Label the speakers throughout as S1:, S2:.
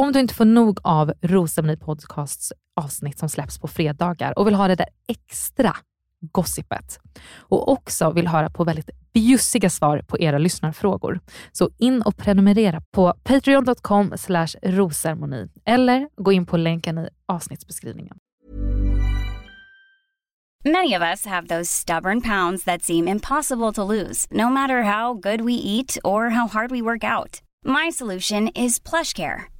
S1: Om du inte får nog av Rosceremoni Podcasts avsnitt som släpps på fredagar och vill ha det där extra gossipet och också vill höra på väldigt bjussiga svar på era lyssnarfrågor. Så in och prenumerera på patreon.com rosermoni eller gå in på länken i avsnittsbeskrivningen.
S2: Many of us have those stubborn pounds that seem impossible to lose, no matter how good we eat or how hard we work out. My solution is plush care.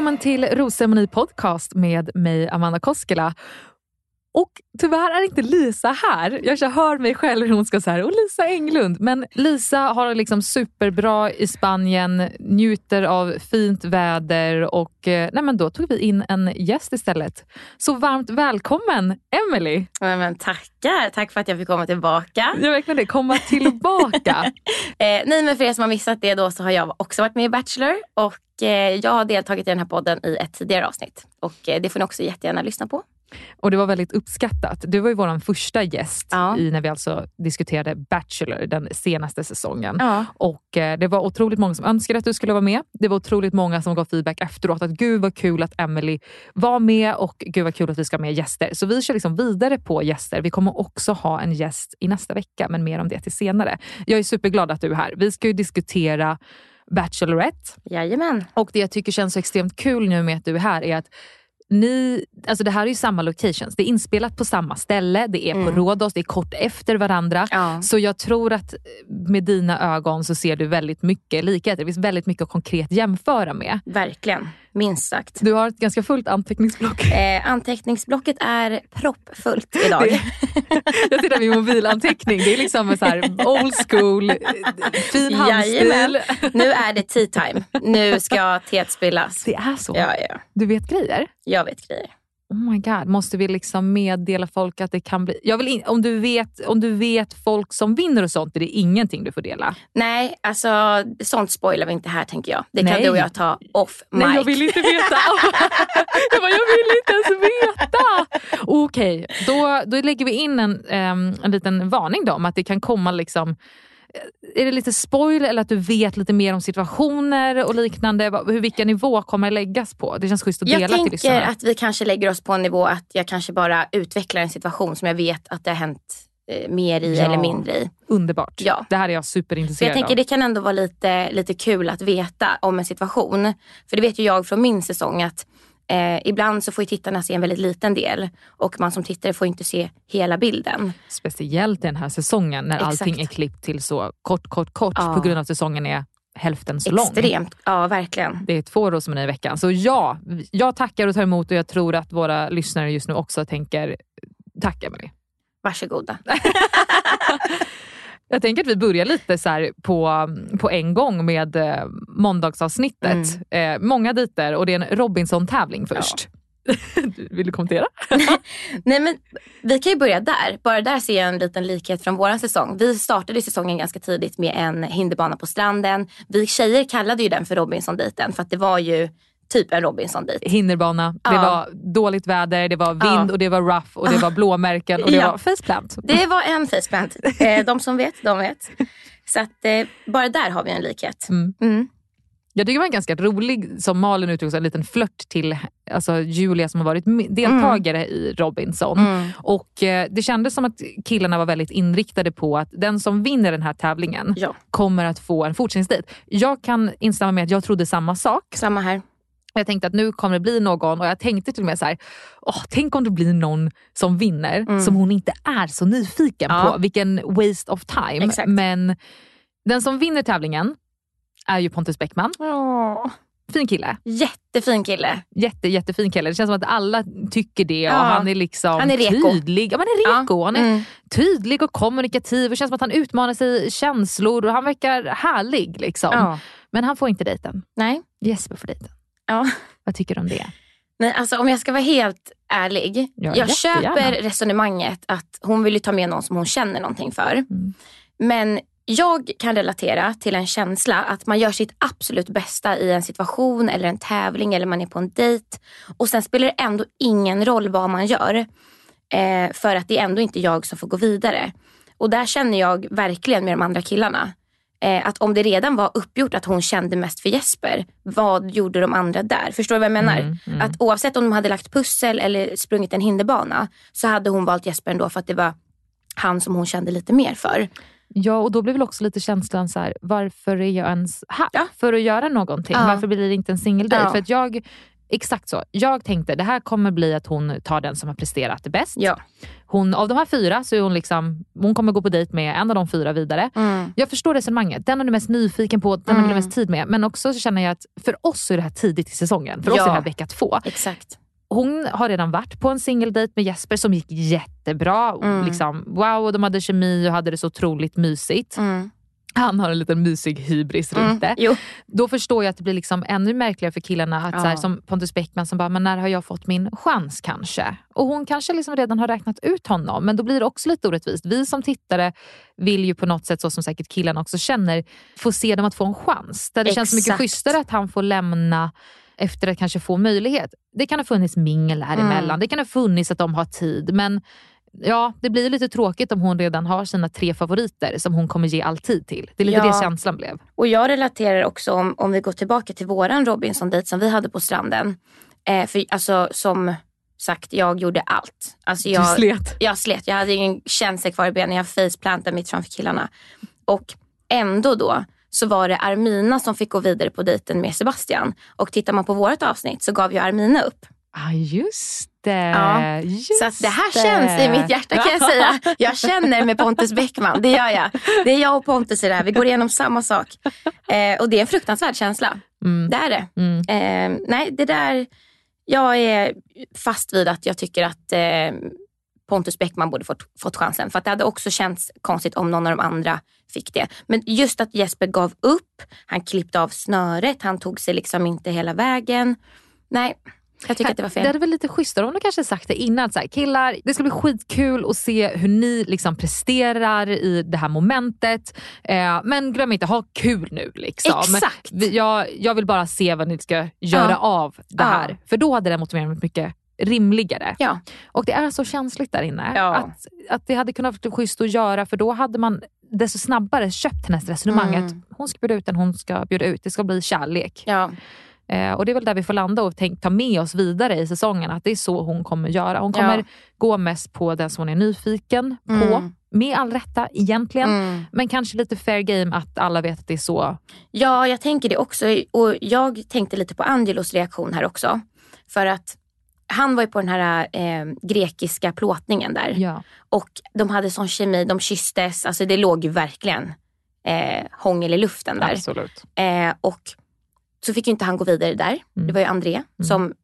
S1: Välkommen till Rosceremoni podcast med mig Amanda Koskela. Och tyvärr är inte Lisa här. Jag hör mig själv hur hon ska säga och Lisa Englund. Men Lisa har det liksom superbra i Spanien, njuter av fint väder och eh, nej men då tog vi in en gäst istället. Så varmt välkommen Emily!
S3: Men, men tackar! Tack för att jag fick komma tillbaka.
S1: Ja, verkligen det. Komma tillbaka.
S3: eh, nej, men för er som har missat det då så har jag också varit med i Bachelor och eh, jag har deltagit i den här podden i ett tidigare avsnitt. Och eh, det får ni också jättegärna lyssna på.
S1: Och det var väldigt uppskattat. Du var ju vår första gäst
S3: Ja.
S1: i när vi alltså diskuterade Bachelor, den senaste säsongen.
S3: Ja.
S1: Och eh, Det var otroligt många som önskade att du skulle vara med. Det var otroligt många som gav feedback efteråt att gud vad kul att Emily var med och gud vad kul att vi ska ha med gäster. Så vi kör liksom vidare på gäster. Vi kommer också ha en gäst i nästa vecka, men mer om det till senare. Jag är superglad att du är här. Vi ska ju diskutera Bachelorette.
S3: Jajamän.
S1: Och det jag tycker känns så extremt kul nu med att du är här är att ni, alltså det här är ju samma locations. Det är inspelat på samma ställe, det är på Rhodos, det är kort efter varandra.
S3: Ja.
S1: Så jag tror att med dina ögon så ser du väldigt mycket likheter. Det finns väldigt mycket att konkret jämföra med.
S3: Verkligen. Minst sagt.
S1: Du har ett ganska fullt anteckningsblock.
S3: Eh, anteckningsblocket är proppfullt idag.
S1: Det- Jag tittar på min mobilanteckning. Det är liksom så här old school, eh, fin handstil.
S3: Jajamän. Nu är det tea time. Nu ska teet spillas.
S1: Det är så?
S3: Ja, ja.
S1: Du vet grejer?
S3: Jag vet grejer.
S1: Oh my god, måste vi liksom meddela folk att det kan bli... Jag vill in, om, du vet, om du vet folk som vinner och sånt, är det ingenting du får dela.
S3: Nej, alltså sånt spoilar vi inte här tänker jag. Det kan
S1: Nej.
S3: du och jag ta off mic.
S1: Nej, jag vill inte veta. jag, bara, jag vill inte ens veta. Okej, då, då lägger vi in en, ehm, en liten varning då om att det kan komma liksom är det lite spoil eller att du vet lite mer om situationer och liknande? Hur, vilka nivå kommer det läggas på? Det känns schysst att dela
S3: Jag
S1: till
S3: tänker
S1: lyssnarna.
S3: att vi kanske lägger oss på en nivå att jag kanske bara utvecklar en situation som jag vet att det har hänt eh, mer i
S1: Ja.
S3: eller mindre i.
S1: Underbart.
S3: Ja.
S1: Det här är jag superintresserad
S3: jag tänker
S1: av.
S3: det kan ändå vara lite, lite kul att veta om en situation. För det vet ju jag från min säsong att Eh, ibland så får ju tittarna se en väldigt liten del och man som tittare får inte se hela bilden.
S1: Speciellt den här säsongen när
S3: Exakt.
S1: allting är klippt till så kort, kort, kort
S3: Ja.
S1: på grund av att säsongen är hälften så lång.
S3: Extremt, ja verkligen.
S1: Det är två rosceremonier i veckan. Så ja, jag tackar och tar emot och jag tror att våra lyssnare just nu också tänker tack Emelie.
S3: Varsågoda.
S1: Jag tänker att vi börjar lite så på, på en gång med eh, måndagsavsnittet.
S3: Mm.
S1: Eh, många diter och det är en Robinson-tävling först. Vill du kommentera?
S3: Nej men vi kan ju börja där. Bara där ser jag en liten likhet från våran säsong. Vi startade säsongen ganska tidigt med en hinderbana på stranden. Vi tjejer kallade ju den för Robinson-dejten för att det var ju typ en Robinson-dejt.
S1: Hinderbana, det
S3: Ja.
S1: var dåligt väder, det var vind
S3: Ja.
S1: och det var rough och det var blåmärken och det
S3: Ja.
S1: var faceplant.
S3: Det var en faceplant. Eh, de som vet, de vet. Så att eh, bara där har vi en likhet.
S1: Mm.
S3: Mm.
S1: Jag tycker det var en ganska rolig, som Malin uttryckte en liten flört till alltså Julia som har varit med- deltagare i Robinson.
S3: Mm.
S1: Och eh, Det kändes som att killarna var väldigt inriktade på att den som vinner den här tävlingen
S3: Ja,
S1: kommer att få en fortsättningsdejt. Jag kan instämma med att jag trodde samma sak.
S3: samma här.
S1: Jag tänkte att nu kommer det bli någon och jag tänkte till och med så här, åh, tänk om det blir någon som vinner som hon inte är så nyfiken
S3: Mm. Ja.
S1: på. Vilken waste of time.
S3: Exakt.
S1: Men den som vinner tävlingen är ju Pontus Bäckman.
S3: Åh,
S1: Fin kille.
S3: jättefin kille.
S1: Jätte, jättefin kille. Det känns som att alla tycker det och
S3: Ja.
S1: han är liksom
S3: Han är reko.
S1: tydlig. Ja, men han är reko. Han är
S3: Mm.
S1: tydlig och kommunikativ det känns som att han utmanar sig i känslor och han verkar härlig. Liksom.
S3: Ja.
S1: Men han får inte dejten.
S3: Nej.
S1: Jesper får dejten.
S3: Ja.
S1: Vad tycker du om det?
S3: Nej, alltså om jag ska vara helt ärlig.
S1: Ja,
S3: jag
S1: jättegärna.
S3: köper resonemanget att hon vill ju ta med någon som hon känner någonting för.
S1: Mm.
S3: Men jag kan relatera till en känsla att man gör sitt absolut bästa i en situation eller en tävling eller man är på en dejt. Och sen spelar det ändå ingen roll vad man gör. Eh, för att det är ändå inte jag som får gå vidare. Och där känner jag verkligen med de andra killarna. Eh, att om det redan var uppgjort att hon kände mest för Jesper, vad gjorde de andra där? Förstår du vad jag menar?
S1: Mm, mm.
S3: Att oavsett om de hade lagt pussel eller sprungit en hinderbana så hade hon valt Jesper ändå för att det var han som hon kände lite mer för.
S1: Ja, och då blir väl också lite känslan så här, varför är jag ens här?
S3: Ja.
S1: För att göra någonting.
S3: Ja.
S1: Varför blir det inte en singeldejt?
S3: Ja.
S1: För att jag, exakt så. Jag tänkte det här kommer bli att hon tar den som har presterat bäst.
S3: Ja.
S1: Hon, av de här fyra så är hon liksom, hon kommer gå på dejt med en av de fyra vidare.
S3: Mm.
S1: Jag förstår resonemanget. Den är du mest nyfiken på, den har du mest tid med. Men också så känner jag att för oss är det här tidigt i säsongen. För oss
S3: Ja.
S1: är det här vecka två.
S3: Exakt.
S1: Hon har redan varit på en singeldejt med Jesper som gick jättebra.
S3: Mm.
S1: Liksom, wow, de hade kemi och hade det så otroligt mysigt.
S3: Mm.
S1: Han har en liten mysig hybris runt
S3: Mm.
S1: det.
S3: Jo.
S1: Då förstår jag att det blir liksom ännu märkligare för killarna. Att
S3: Ja.
S1: så här, som Pontus Bäckman som bara, men när har jag fått min chans kanske? Och hon kanske liksom redan har räknat ut honom. Men då blir det också lite orättvist. Vi som tittare vill ju på något sätt, så som säkert killarna också känner, få se dem att få en chans. Där det känns mycket
S3: Exakt.
S1: schysstare att han får lämna efter att kanske få möjlighet. Det kan ha funnits mingel här
S3: Mm.
S1: emellan. Det kan ha funnits att de har tid. Men ja, det blir lite tråkigt om hon redan har sina tre favoriter som hon kommer ge all tid till. Det är lite
S3: Ja.
S1: det känslan blev.
S3: Och jag relaterar också om, om vi går tillbaka till våran Robinson-dejt som vi hade på stranden. Eh, för alltså som sagt, jag gjorde allt. Alltså, jag,
S1: du slet.
S3: Jag slet. Jag hade ingen känsla kvar i benen. Jag faceplantade mitt framför killarna. Och ändå då så var det Armina som fick gå vidare på dejten med Sebastian. Och tittar man på vårt avsnitt så gav ju Armina upp.
S1: Ah, just.
S3: Ja.
S1: Just
S3: Så att det här känns i mitt hjärta kan jag säga. Jag känner med Pontus Bäckman, det gör jag. Det är jag och Pontus i det här. Vi går igenom samma sak. Eh, och det är en fruktansvärd känsla.
S1: Mm.
S3: Det är det.
S1: Mm.
S3: Eh, nej, det där... Jag är fast vid att jag tycker att eh, Pontus Bäckman borde fått, fått chansen. För att det hade också känts konstigt om någon av de andra fick det. Men just att Jesper gav upp, han klippte av snöret, han tog sig liksom inte hela vägen. Nej, jag tycker att det var
S1: Det
S3: fel.
S1: hade väl lite schysstare om du kanske sagt det innan. Så här, killar, det ska bli skitkul att se hur ni liksom presterar i det här momentet. Eh, men glöm inte, ha kul nu. Liksom.
S3: Exakt.
S1: Jag, jag vill bara se vad ni ska göra
S3: Ja.
S1: av det här.
S3: Ja.
S1: För då hade den motiveringen varit mycket rimligare.
S3: Ja.
S1: Och det är så känsligt där inne.
S3: Ja.
S1: Att, att det hade kunnat vara schysst att göra för då hade man desto snabbare köpt hennes resonemang.
S3: Mm.
S1: Att hon ska bjuda ut den hon ska bjuda ut. Det ska bli kärlek.
S3: Ja.
S1: Eh, och Det är väl där vi får landa och tänk, ta med oss vidare i säsongen. Att det är så hon kommer göra. Hon kommer
S3: Ja.
S1: gå mest på den som hon är nyfiken på.
S3: Mm.
S1: Med all rätta egentligen.
S3: Mm.
S1: Men kanske lite fair game att alla vet att det är så.
S3: Ja, jag tänker det också. Och jag tänkte lite på Angelos reaktion här också. För att han var ju på den här eh, grekiska plåtningen där.
S1: Ja.
S3: Och de hade sån kemi, de kysstes. Alltså det låg ju verkligen eh, hångel i luften där.
S1: Absolut.
S3: Eh, och så fick ju inte han gå vidare där.
S1: Mm.
S3: Det var ju André som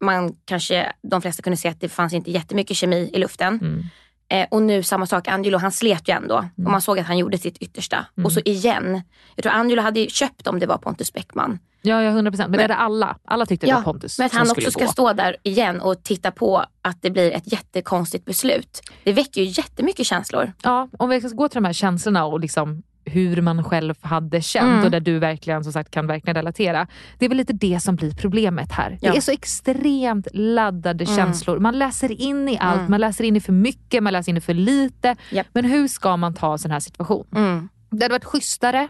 S3: man kanske, de flesta kunde se att det fanns inte jättemycket kemi i luften.
S1: Mm.
S3: Eh, och nu samma sak, Angelo han slet ju ändå. Och man såg att han gjorde sitt yttersta. Och så igen. Jag tror Angelo hade köpt om det var Pontus Bäckman.
S1: Ja, ja, 100 procent. Men det hade alla. Alla tyckte det var Pontus
S3: men att han också ska
S1: gå.
S3: stå där igen och titta på att det blir ett jättekonstigt beslut. Det väcker ju jättemycket känslor.
S1: Ja, om vi ska gå till de här känslorna och liksom hur man själv hade känt
S3: Mm.
S1: och där du verkligen som sagt kan verkligen relatera. Det är väl lite det som blir problemet här.
S3: Ja.
S1: Det är så extremt laddade känslor. Man läser in i allt,
S3: Mm.
S1: man läser in i för mycket, man läser in i för lite.
S3: Japp.
S1: Men hur ska man ta en sån här situation?
S3: Mm.
S1: Det hade varit schysstare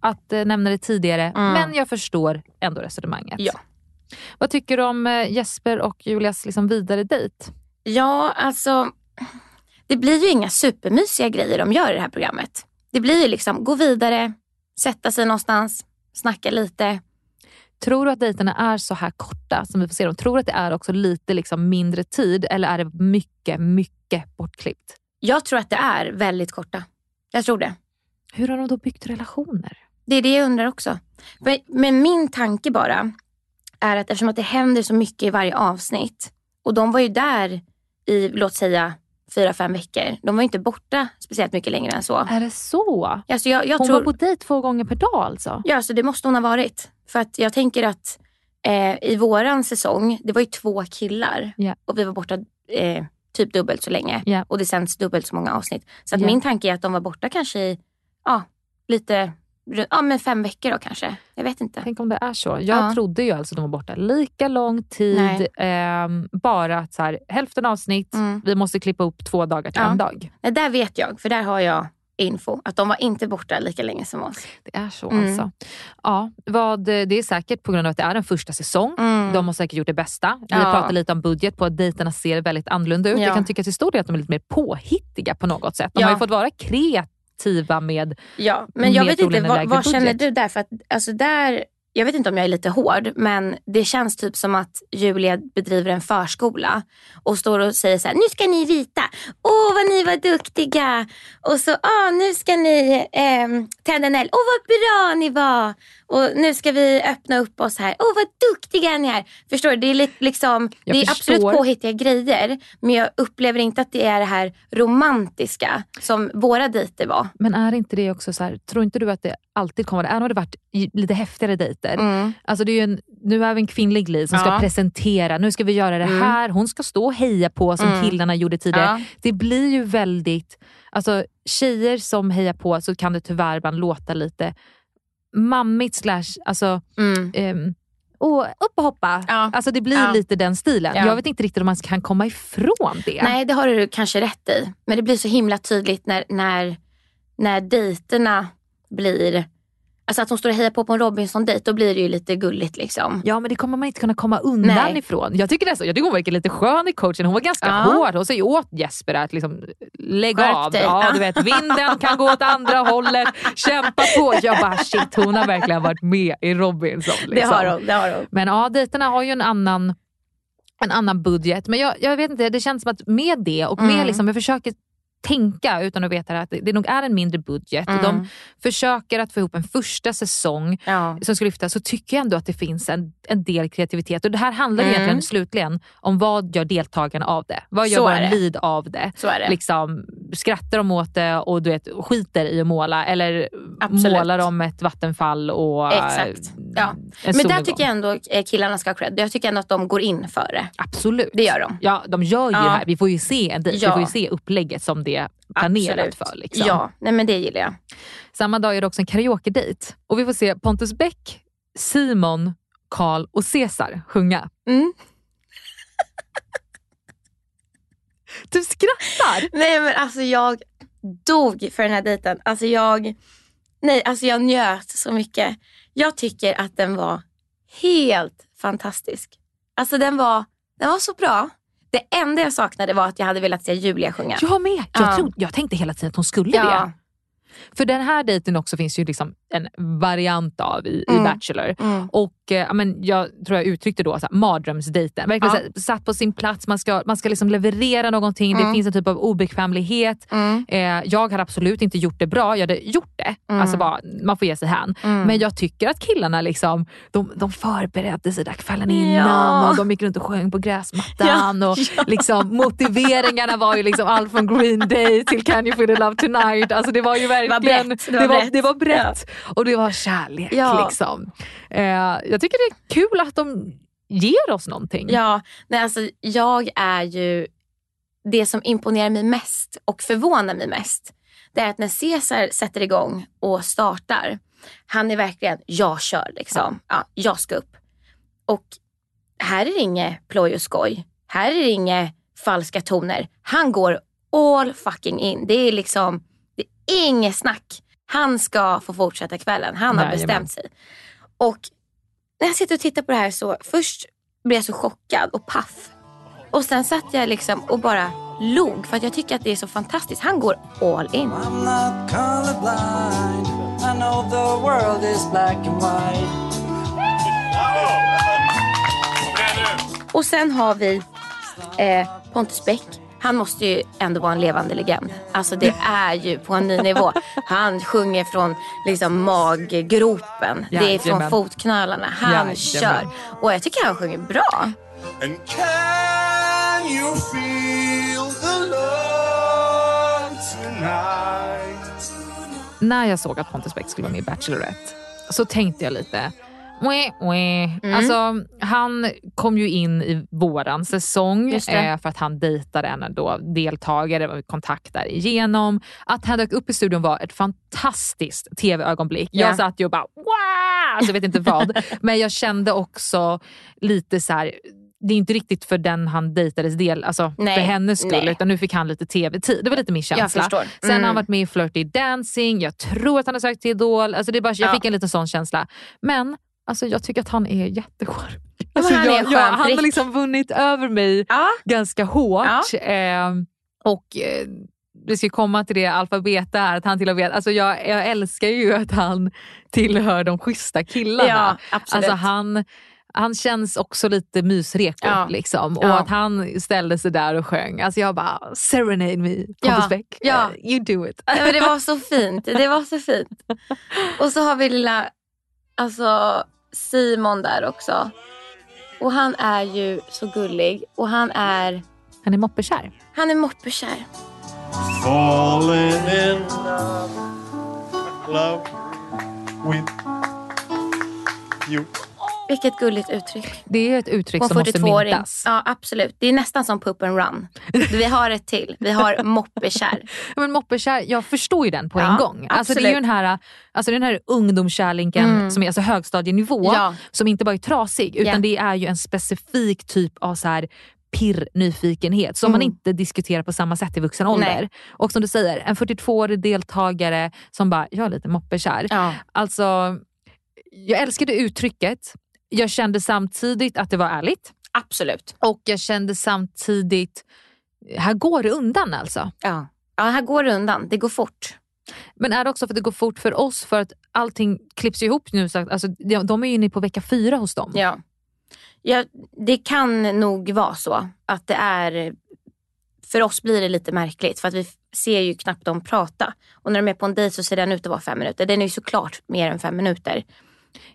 S1: att eh, nämna det tidigare, men jag förstår ändå resonemanget.
S3: Ja.
S1: Vad tycker du om eh, Jesper och Julias liksom vidare dejt?
S3: Ja, alltså. Det blir ju inga supermysiga grejer de gör i det här programmet. Det blir ju liksom gå vidare, sätta sig någonstans, snacka lite.
S1: Tror du att dejterna är så här korta som vi får se dem? Tror du att det är också lite liksom mindre tid eller är det mycket, mycket bortklippt?
S3: Jag tror att det är väldigt korta. Jag tror det.
S1: Hur har de då byggt relationer?
S3: Det är det jag undrar också. Men, men min tanke bara är att eftersom att det händer så mycket i varje avsnitt och de var ju där i, låt säga, fyra, fem veckor. De var inte borta speciellt mycket längre än så.
S1: Är det så?
S3: Alltså jag, jag
S1: Hon
S3: tror,
S1: var på dejt två gånger per dag alltså?
S3: Ja, så det måste hon ha varit. För att jag tänker att eh, i våran säsong, det var ju två killar
S1: Ja.
S3: och vi var borta eh, typ dubbelt så länge.
S1: Ja.
S3: Och det sänds dubbelt så många avsnitt. Så att
S1: Ja.
S3: min tanke är att de var borta kanske i ja, lite, ja men fem veckor då kanske. Jag vet inte.
S1: Tänk om det är så. Jag
S3: Ja.
S1: trodde ju alltså att de var borta lika lång tid. Ehm, bara att så här, hälften avsnitt,
S3: Mm.
S1: vi måste klippa upp två dagar till
S3: Ja.
S1: en dag.
S3: Nej, där vet jag, för där har jag info. Att de var inte borta lika länge som oss.
S1: Det är så
S3: Mm.
S1: alltså. Ja, vad, det är säkert på grund av att det är en första säsong.
S3: Mm.
S1: De har säkert gjort det bästa. Vi
S3: Ja.
S1: pratat lite om budget, på att dejterna ser väldigt annorlunda ut.
S3: Ja.
S1: Jag kan tycka till stor del att de är lite mer påhittiga på något sätt. De
S3: Ja.
S1: har ju fått vara kreativa med...
S3: Ja, men jag vet inte, vad, vad känner du där? För att, alltså där? Jag vet inte om jag är lite hård, men det känns typ som att Julia bedriver en förskola och står och säger så här, nu ska ni rita. Åh, vad ni var duktiga. Och så, ah, nu ska ni eh, tända en eld. Åh, vad bra ni var. Och nu ska vi öppna upp oss här. Åh, vad duktiga ni är. Förstår du? Det är, li- liksom,
S1: Jag
S3: det är
S1: förstår.
S3: absolut påhittiga grejer, men jag upplever inte att det är det här romantiska som våra dejter var.
S1: Men är inte det också så här, tror inte du att det alltid kommer, även om det varit lite häftigare dejter.
S3: Mm.
S1: Alltså det är en, nu är vi en kvinnlig lead som ska
S3: Ja.
S1: presentera, nu ska vi göra det
S3: Mm.
S1: här. Hon ska stå och heja på som
S3: Mm.
S1: killarna gjorde tidigare.
S3: Ja.
S1: Det blir ju väldigt, alltså tjejer som hejar på så kan det tyvärr ibland låta lite mammigt slash, alltså
S3: Mm.
S1: ehm, Åh, upp och hoppa.
S3: Ja.
S1: Alltså det blir
S3: Ja.
S1: lite den stilen.
S3: Ja.
S1: Jag vet inte riktigt om man kan komma ifrån det.
S3: Nej, det har du kanske rätt i. Men det blir så himla tydligt när, när, när dejterna blir... Alltså att hon står och hejar på på en Robinson-dejt, då blir det ju lite gulligt liksom.
S1: Ja men det kommer man inte kunna komma undan
S3: Nej.
S1: ifrån. Jag tycker, det så, jag tycker hon verkar lite skön i coachen. Hon var ganska
S3: Ja.
S1: hård. Hon säger åt Jesper att liksom, lägg
S3: Skärp
S1: av.
S3: dig.
S1: Ja, du vet, vinden kan gå åt andra hållet. Kämpa på. Jag bara shit hon har verkligen varit med i Robinson. Liksom.
S3: Det har hon. Det har hon.
S1: Men ja, dejterna har ju en annan, en annan budget. Men jag, jag vet inte, det känns som att med det och med
S3: Mm.
S1: liksom, jag försöker tänka utan att veta att det, nog är en mindre budget.
S3: Mm.
S1: De försöker att få ihop en första säsong
S3: Ja.
S1: som ska lyfta så tycker jag ändå att det finns en, en del kreativitet. Och Det här handlar
S3: Mm.
S1: egentligen slutligen om vad gör deltagarna av det? Vad gör
S3: det.
S1: lead av det?
S3: Så är det.
S1: Liksom, skrattar de åt det och du vet, skiter i att måla eller
S3: Absolut.
S1: målar de ett vattenfall och
S3: Exakt.
S1: äh,
S3: Ja.
S1: en
S3: Men där tycker jag ändå eh, killarna ska ha cred. Jag tycker ändå att de går in för det.
S1: Absolut.
S3: Det gör de.
S1: Ja, de gör ju
S3: Ja.
S1: det här. Vi får ju se en dejt.
S3: Ja.
S1: Vi får ju se upplägget som det planerat
S3: Absolut.
S1: för. Liksom.
S3: Ja, nej men det gillar jag.
S1: Samma dag är det också en karaoke-dejt. Och vi får se Pontus Bäck, Simon, Karl och Cesar sjunga.
S3: Mm.
S1: Du skrattar!
S3: Nej men alltså jag dog för den här dejten. Alltså jag, nej, alltså jag njöt så mycket. Jag tycker att den var helt fantastisk. Alltså den var, den var så bra. Det enda jag saknade var att jag hade velat se Julia sjunga.
S1: Jag med! Jag,
S3: Ja.
S1: trodde, jag tänkte hela tiden att hon skulle det.
S3: ja,
S1: För den här dejten också finns ju liksom en variant av i,
S3: Mm.
S1: i Bachelor.
S3: Mm.
S1: Och eh, men Jag tror jag uttryckte då mardrömsdejten. Verkligen
S3: Ja.
S1: så här, satt på sin plats, man ska, man ska liksom leverera någonting, det
S3: Mm.
S1: finns en typ av obekvämlighet.
S3: Mm.
S1: Eh, jag hade absolut inte gjort det bra, jag hade gjort det.
S3: Mm.
S1: Alltså bara, man får ge sig hän.
S3: Mm.
S1: Men jag tycker att killarna liksom, de, de förberedde sig där kvällen innan
S3: Ja.
S1: och de gick runt och sjöng på gräsmattan.
S3: Ja,
S1: och. Liksom, motiveringarna var ju liksom allt från Green Day till Can you feel the love tonight. Alltså det var ju verkligen
S3: brett, det var
S1: det var,
S3: brett.
S1: det var brett. Och det var kärlek.
S3: Ja.
S1: Liksom. Eh, jag tycker det är kul att de ger oss någonting.
S3: Ja, nej, alltså, jag är ju... Det som imponerar mig mest och förvånar mig mest det är att när Cesar sätter igång och startar, han är verkligen, jag kör liksom. Ja. jag ska upp. Och här är det inget ploj och skoj. Här är det inga falska toner. Han går all fucking in. Det är liksom, det är inget snack. Han ska få fortsätta kvällen. Han har
S1: Jajamän.
S3: bestämt sig. Och när jag sitter och tittar på det här så först blev jag så chockad och paff. Och sen satt jag liksom och bara log för att jag tycker att det är så fantastiskt. Han går all in.
S4: I'm not colorblind. I know the world is black and white.
S3: Och sen har vi eh, Pontus Bäck. Han måste ju ändå vara en levande legend. Alltså det är ju på en ny nivå. Han sjunger från liksom maggropen. Det är från
S1: Jajamän.
S3: fotknölarna. Han
S1: Jajamän.
S3: kör. Och jag tycker han sjunger bra.
S5: And can you feel the love tonight?
S1: När jag såg att Pontus Bäck skulle vara med i Bachelorette så tänkte jag lite.
S3: Mm.
S1: Alltså, han kom ju in i våran säsong eh, för att han dejtade en då deltagare, var kontakt därigenom. Att han dök upp i studion var ett fantastiskt tv-ögonblick.
S3: Ja.
S1: Jag satt ju och bara wow! Alltså, jag vet inte vad. Men jag kände också lite så här. Det är inte riktigt för den han dejtades del, alltså
S3: Nej,
S1: för hennes skull,
S3: nej.
S1: utan nu fick han lite tv-tid. Det var lite min känsla.
S3: Förstår.
S1: Sen har han
S3: Mm.
S1: varit med i Flirty Dancing, jag tror att han har sökt till Idol. Alltså det bara, jag
S3: Ja.
S1: fick en liten sån känsla. Men alltså, jag tycker att han är jättecharmig. Alltså,
S3: han är
S1: jag, jag, han har liksom vunnit över mig
S3: Ja.
S1: ganska hårt. Eh, och eh, vi ska komma till det alfabeta här, att han till och med, alltså jag, jag älskar ju att han tillhör de schyssta killarna.
S3: Ja, absolut.
S1: Alltså han, han känns också lite mysreko.
S3: Ja.
S1: Liksom. Och
S3: Ja.
S1: att han ställde sig där och sjöng. Alltså jag bara, serenade me, Pontus
S3: Ja.
S1: Beck.
S3: Ja.
S1: Eh, You do it.
S3: Ja, men det var så fint. Det var så fint. Och så har vi lilla alltså, Simon där också. Och han är ju så gullig. Och han är,
S1: Han är moppekär.
S3: han är moppekär.
S5: Falling in love, with you.
S3: Vilket gulligt uttryck.
S1: Det är ett uttryck
S3: en
S1: som måste
S3: 42-åring.
S1: myntas.
S3: Ja, absolut. Det är nästan som Pup and Run. Vi har ett till. Vi har moppekär.
S1: Ja, Men moppekär, jag förstår ju den på en
S3: Ja,
S1: gång. Alltså det är ju den här, alltså den här ungdomskärleken
S3: Mm.
S1: som är alltså högstadienivå,
S3: Ja.
S1: som inte bara är trasig utan
S3: Ja.
S1: det är ju en specifik typ av så här pirr nyfikenhet som man
S3: Mm.
S1: inte diskuterar på samma sätt i vuxen ålder.
S3: Nej.
S1: Och som du säger, en 42-årig deltagare som bara, jag är lite moppekär.
S3: Ja.
S1: Alltså, jag älskade uttrycket. Jag kände samtidigt att det var ärligt
S3: Absolut.
S1: och jag kände samtidigt, här går det undan alltså.
S3: Ja. ja, här går det undan. Det går fort.
S1: Men är det också för att det går fort för oss för att allting klipps ihop nu? Så att, alltså, de är ju inne på vecka fyra hos dem.
S3: Ja. ja. Det kan nog vara så att det är... För oss blir det lite märkligt för att vi ser ju knappt dem prata. Och när de är på en dejt så ser den ut att vara fem minuter. Den är ju såklart mer än fem minuter.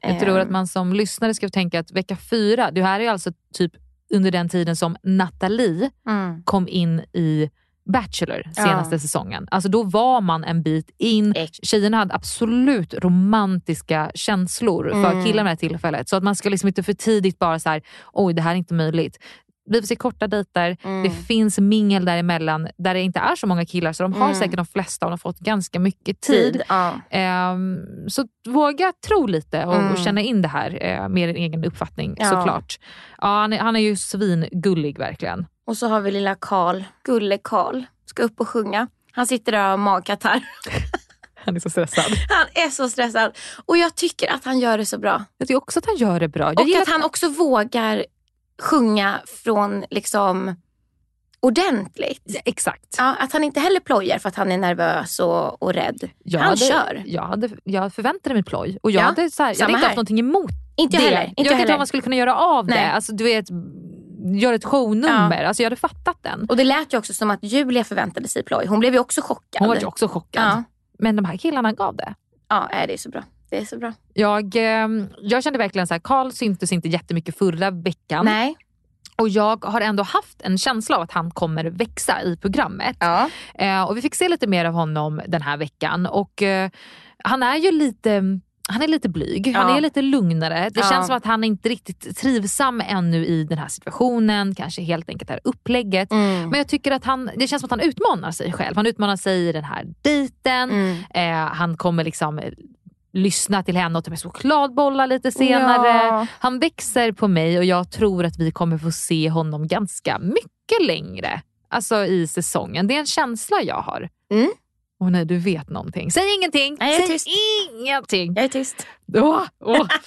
S1: Jag tror
S3: Ehm,
S1: att man som lyssnare ska tänka att vecka fyra, det här är alltså typ under den tiden som Nathalie
S3: Mm.
S1: kom in i Bachelor
S3: Ja.
S1: senaste säsongen. Alltså då var man en bit in.
S3: Ex-
S1: Tjejerna hade absolut romantiska känslor för
S3: Mm.
S1: killarna vid det här tillfället. Så att man ska liksom inte för tidigt bara så här, oj det här är inte möjligt. Vi får se korta dejter,
S3: Mm.
S1: det finns mingel däremellan där det inte är så många killar så de har
S3: Mm.
S1: säkert de flesta av dem fått ganska mycket tid.
S3: Tid. Ja.
S1: Ehm, så våga tro lite och, och
S3: Mm.
S1: känna in det här eh, med din egen uppfattning
S3: Ja.
S1: såklart. Ja, han, är, han är ju svingullig verkligen.
S3: Och så har vi lilla Karl, gulle Karl, ska upp och sjunga. Han sitter där och har magkatarr.
S1: Han är så stressad.
S3: Han är så stressad. Och jag tycker att han gör det så bra.
S1: Jag tycker också att han gör det bra. Jag
S3: Och
S1: gillar
S3: att han också vågar sjunga från liksom ordentligt.
S1: Ja, exakt.
S3: Ja, att han inte heller plojar för att han är nervös och, och rädd.
S1: Jag
S3: han
S1: hade,
S3: kör.
S1: Jag, hade, jag förväntade mig ploj och jag,
S3: Ja,
S1: hade, så här, jag hade inte haft någonting emot
S3: Inte jag
S1: det.
S3: heller. Inte
S1: jag
S3: jag
S1: vet inte vad man skulle kunna göra av
S3: Nej.
S1: det. Alltså, du vet, göra ett shownummer. Alltså, jag hade fattat den.
S3: Och det lät ju också som att Julia förväntade sig ploj. Hon blev ju också chockad.
S1: Hon var ju också chockad.
S3: Ja.
S1: Men de här killarna gav det.
S3: Ja, det är så bra. Det är så bra.
S1: Jag, eh, jag kände verkligen så här, Karl syntes inte jättemycket förra veckan.
S3: Nej.
S1: Och jag har ändå haft en känsla av att han kommer växa i programmet.
S3: Ja.
S1: Eh, och vi fick se lite mer av honom den här veckan. Och eh, han är ju lite han är lite blyg, han
S3: Ja.
S1: är lite lugnare. Det
S3: Ja.
S1: känns som att han inte riktigt trivsam ännu i den här situationen. Kanske helt enkelt det här upplägget.
S3: Mm.
S1: Men jag tycker att han, det känns som att han utmanar sig själv. Han utmanar sig i den här dejten.
S3: Mm.
S1: Eh, han kommer liksom lyssna till henne och ta med chokladbollar lite senare.
S3: Ja.
S1: Han växer på mig och jag tror att vi kommer få se honom ganska mycket längre. Alltså i säsongen. Det är en känsla jag har.
S3: Mm.
S1: Åh nej, du vet någonting. Säg ingenting!
S3: Nej, jag är
S1: Säg
S3: tyst.
S1: ingenting!
S3: Jag är tyst.
S1: Åh, åh.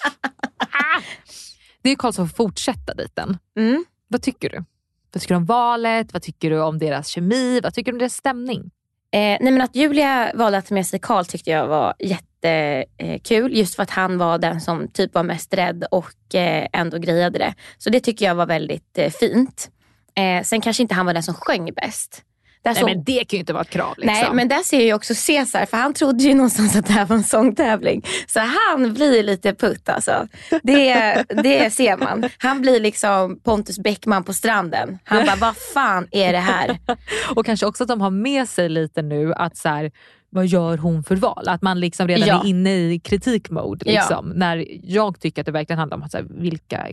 S1: Det är Karl som får fortsätta dejten.
S3: Mm.
S1: Vad tycker du? Vad tycker du om valet? Vad tycker du om deras kemi? Vad tycker du om deras stämning?
S3: Eh, nej men att Julia valde att ta med sig Karl tyckte jag var jättekul. Eh, just för att han var den som typ var mest rädd och eh, ändå grejade det. Så det tycker jag var väldigt eh, fint. Eh, sen kanske inte han var den som sjöng bäst. Där
S1: Nej,
S3: såg-
S1: men det kan ju inte vara ett krav. Liksom.
S3: Nej, men där ser jag ju också Cesar, för han trodde ju någonstans att det här var en sångtävling. Så han blir lite putt alltså. Det, det ser man. Han blir liksom Pontus Bäckman på stranden. Han bara, vad fan är det här?
S1: Och kanske också att de har med sig lite nu att så här, vad gör hon för val? Att man liksom redan
S3: Ja.
S1: är inne i kritikmode.
S3: Ja.
S1: Liksom, När jag tycker att det verkligen handlar om att, så här, vilka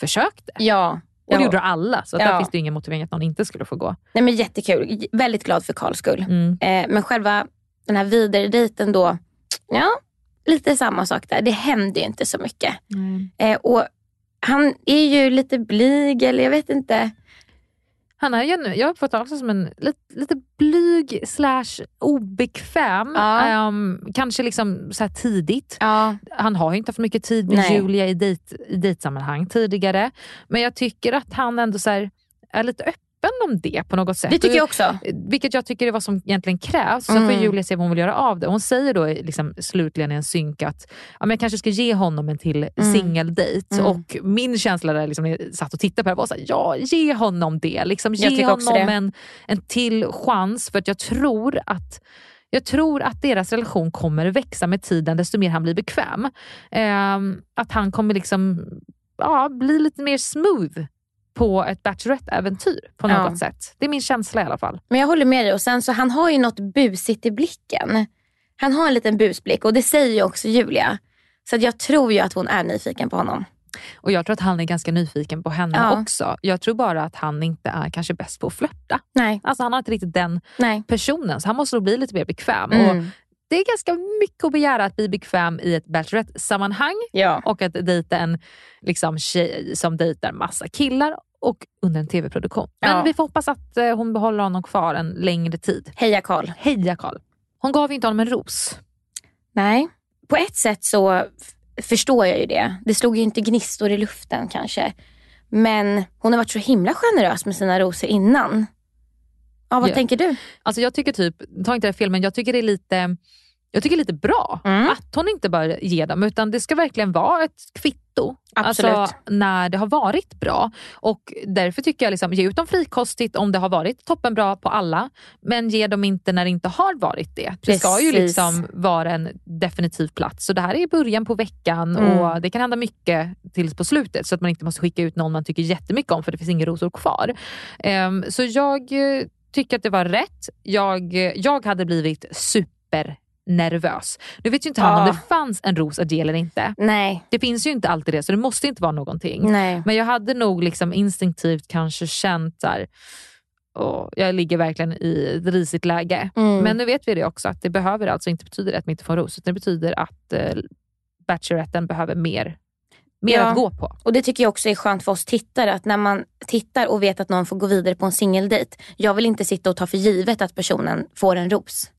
S1: försökte.
S3: Ja.
S1: Och det
S3: ja.
S1: gjorde alla, så
S3: Ja.
S1: där finns det ingen motivering att någon inte skulle få gå.
S3: Nej, men jättekul. Väldigt glad för Karls skull.
S1: Mm.
S3: Eh, men själva den här vidare dejten då, ja, lite samma sak där. Det hände ju inte så mycket. Eh, och han är ju lite blyg, eller jag vet inte.
S1: Han är ju, nu- jag honom också som en lite, lite blyg slash obekväm.
S3: Ja.
S1: Ehm, kanske liksom så tidigt.
S3: Ja,
S1: Han har ju inte haft mycket tid med
S3: Nej.
S1: Julia i, dejt, i dejtsammanhang tidigare. Men jag tycker att han ändå så är lite öppen om det på något sätt.
S3: det tycker jag också.
S1: Vilket jag tycker är vad som egentligen krävs. Så
S3: Mm.
S1: får Julia se vad hon vill göra av det. Hon säger då liksom, slutligen i en synk att ja, men jag kanske ska ge honom en till
S3: Mm.
S1: singeldejt.
S3: Mm.
S1: Och min känsla där liksom, när jag satt och tittade på det var så här, ja ge honom det. Liksom,
S3: Jag
S1: ge
S3: tycker också
S1: honom
S3: det.
S1: en, en till chans. För att jag tror att jag tror att deras relation kommer växa med tiden desto mer han blir bekväm. Ehm, att han kommer liksom ja, bli lite mer smooth på ett Bachelorette-äventyr på något
S3: Ja.
S1: sätt. Det är min känsla i alla fall.
S3: Men jag håller med dig. Och sen så han har ju något busigt i blicken. Han har en liten busblick och det säger ju också Julia. Så jag tror ju att hon är nyfiken på honom.
S1: Och jag tror att han är ganska nyfiken på henne
S3: Ja.
S1: också. Jag tror bara att han inte är kanske bäst på att flörta.
S3: Nej,
S1: Alltså han har inte riktigt den
S3: nej.
S1: personen så han måste nog bli lite mer bekväm. Och
S3: Mm.
S1: Det är ganska mycket att begära att bli bekväm i ett Bachelorette-sammanhang
S3: Ja.
S1: och att dejta en liksom, tjej som dejtar massa killar och under en tv-produktion. Men
S3: Ja.
S1: vi får hoppas att eh, hon behåller honom kvar en längre tid.
S3: Heja Karl.
S1: Heja Karl! Hon gav inte honom en ros.
S3: Nej, på ett sätt så förstår jag ju det. Det slog ju inte gnistor i luften kanske. Men hon har varit så himla generös med sina rosor innan. Ja, vad
S1: Ja.
S3: tänker du?
S1: Alltså jag tycker typ, ta inte det fel, men jag tycker det är lite jag tycker det är lite bra
S3: Mm.
S1: att hon inte bör ge dem, utan det ska verkligen vara ett kvitto.
S3: Absolut.
S1: Alltså när det har varit bra. Och Därför tycker jag, liksom, ge ut dem frikostigt om det har varit toppenbra på alla, men ge dem inte när det inte har varit det. Det ska ju
S3: Precis.
S1: liksom vara en definitiv plats. Så det här är början på veckan
S3: Mm.
S1: och det kan hända mycket tills på slutet så att man inte måste skicka ut någon man tycker jättemycket om för det finns inga rosor kvar. Ehm, så jag eh, tycker att det var rätt. Jag, jag hade blivit super nervös. Nu vet ju inte han om
S3: Ja.
S1: det fanns en ros att ge eller inte.
S3: Nej,
S1: Det finns ju inte alltid det, så det måste inte vara någonting.
S3: nej.
S1: Men jag hade nog liksom instinktivt kanske känt så åh, jag ligger verkligen i ett risigt läge.
S3: Mm.
S1: Men nu vet vi det också, att det behöver alltså inte betyda att man inte får en ros. utan Det betyder att eh, Bacheloretten behöver mer, mer
S3: Ja.
S1: att gå på.
S3: Och det tycker jag också är skönt för oss tittare. Att när man tittar och vet att någon får gå vidare på en singeldejt. Jag vill inte sitta och ta för givet att personen får en ros.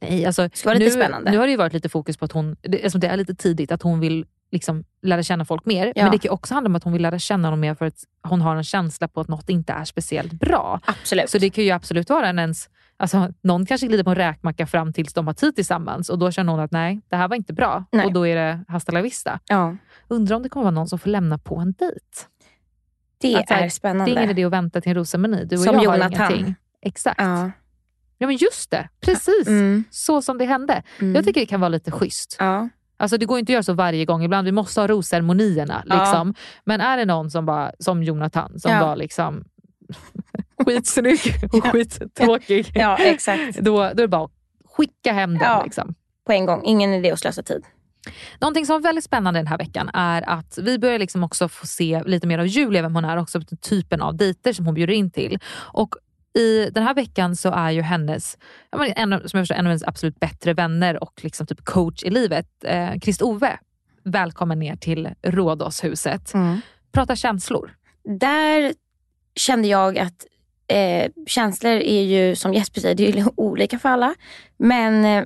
S1: Nej, alltså,
S3: ska vara lite
S1: nu,
S3: spännande.
S1: Nu har det ju varit lite fokus på att hon, det, det är lite tidigt, att hon vill liksom lära känna folk mer.
S3: Ja.
S1: Men det kan också handla om att hon vill lära känna honom mer för att hon har en känsla på att något inte är speciellt bra.
S3: Absolut.
S1: Så det kan ju absolut vara en ens... Alltså, någon kanske glider på en räkmacka fram tills de har tid tillsammans och då känner hon att nej, det här var inte bra.
S3: Nej.
S1: Och då är det hasta la vista.
S3: ja,
S1: Undrar om det kommer vara någon som får lämna på en dejt.
S3: det
S1: Att så här,
S3: är spännande.
S1: Det är ingen idé att vänta till en rosameny. Du och
S3: Som
S1: jag
S3: Jonathan.
S1: har ingenting. Exakt. Ja.
S3: Ja.
S1: men just det, precis.
S3: Mm.
S1: Så som det hände.
S3: Mm.
S1: Jag tycker det kan vara lite schysst.
S3: Ja.
S1: Alltså det går inte att göra så varje gång. Ibland vi måste ha rosceremonierna.
S3: Ja.
S1: Liksom. Men är det någon som bara, som Jonathan, som
S3: Ja.
S1: var liksom skitsnygg och skittråkig.
S3: ja, exakt.
S1: Då, då är det bara att skicka hem den.
S3: Ja.
S1: Liksom.
S3: På en gång. Ingen idé att slösa tid.
S1: Någonting som var väldigt spännande den här veckan är att vi börjar liksom också få se lite mer av Julia, vem hon är, också typen av dejter som hon bjuder in till. Och i den här veckan så är ju hennes, en, av- som jag förstår, en av hennes absolut bättre vänner och liksom typ coach i livet, eh, Krist-Ove, välkommen ner till Rådhushuset. Prata känslor.
S3: Där kände jag att eh, känslor är ju, som Jesper säger, det är olika för alla. Men eh,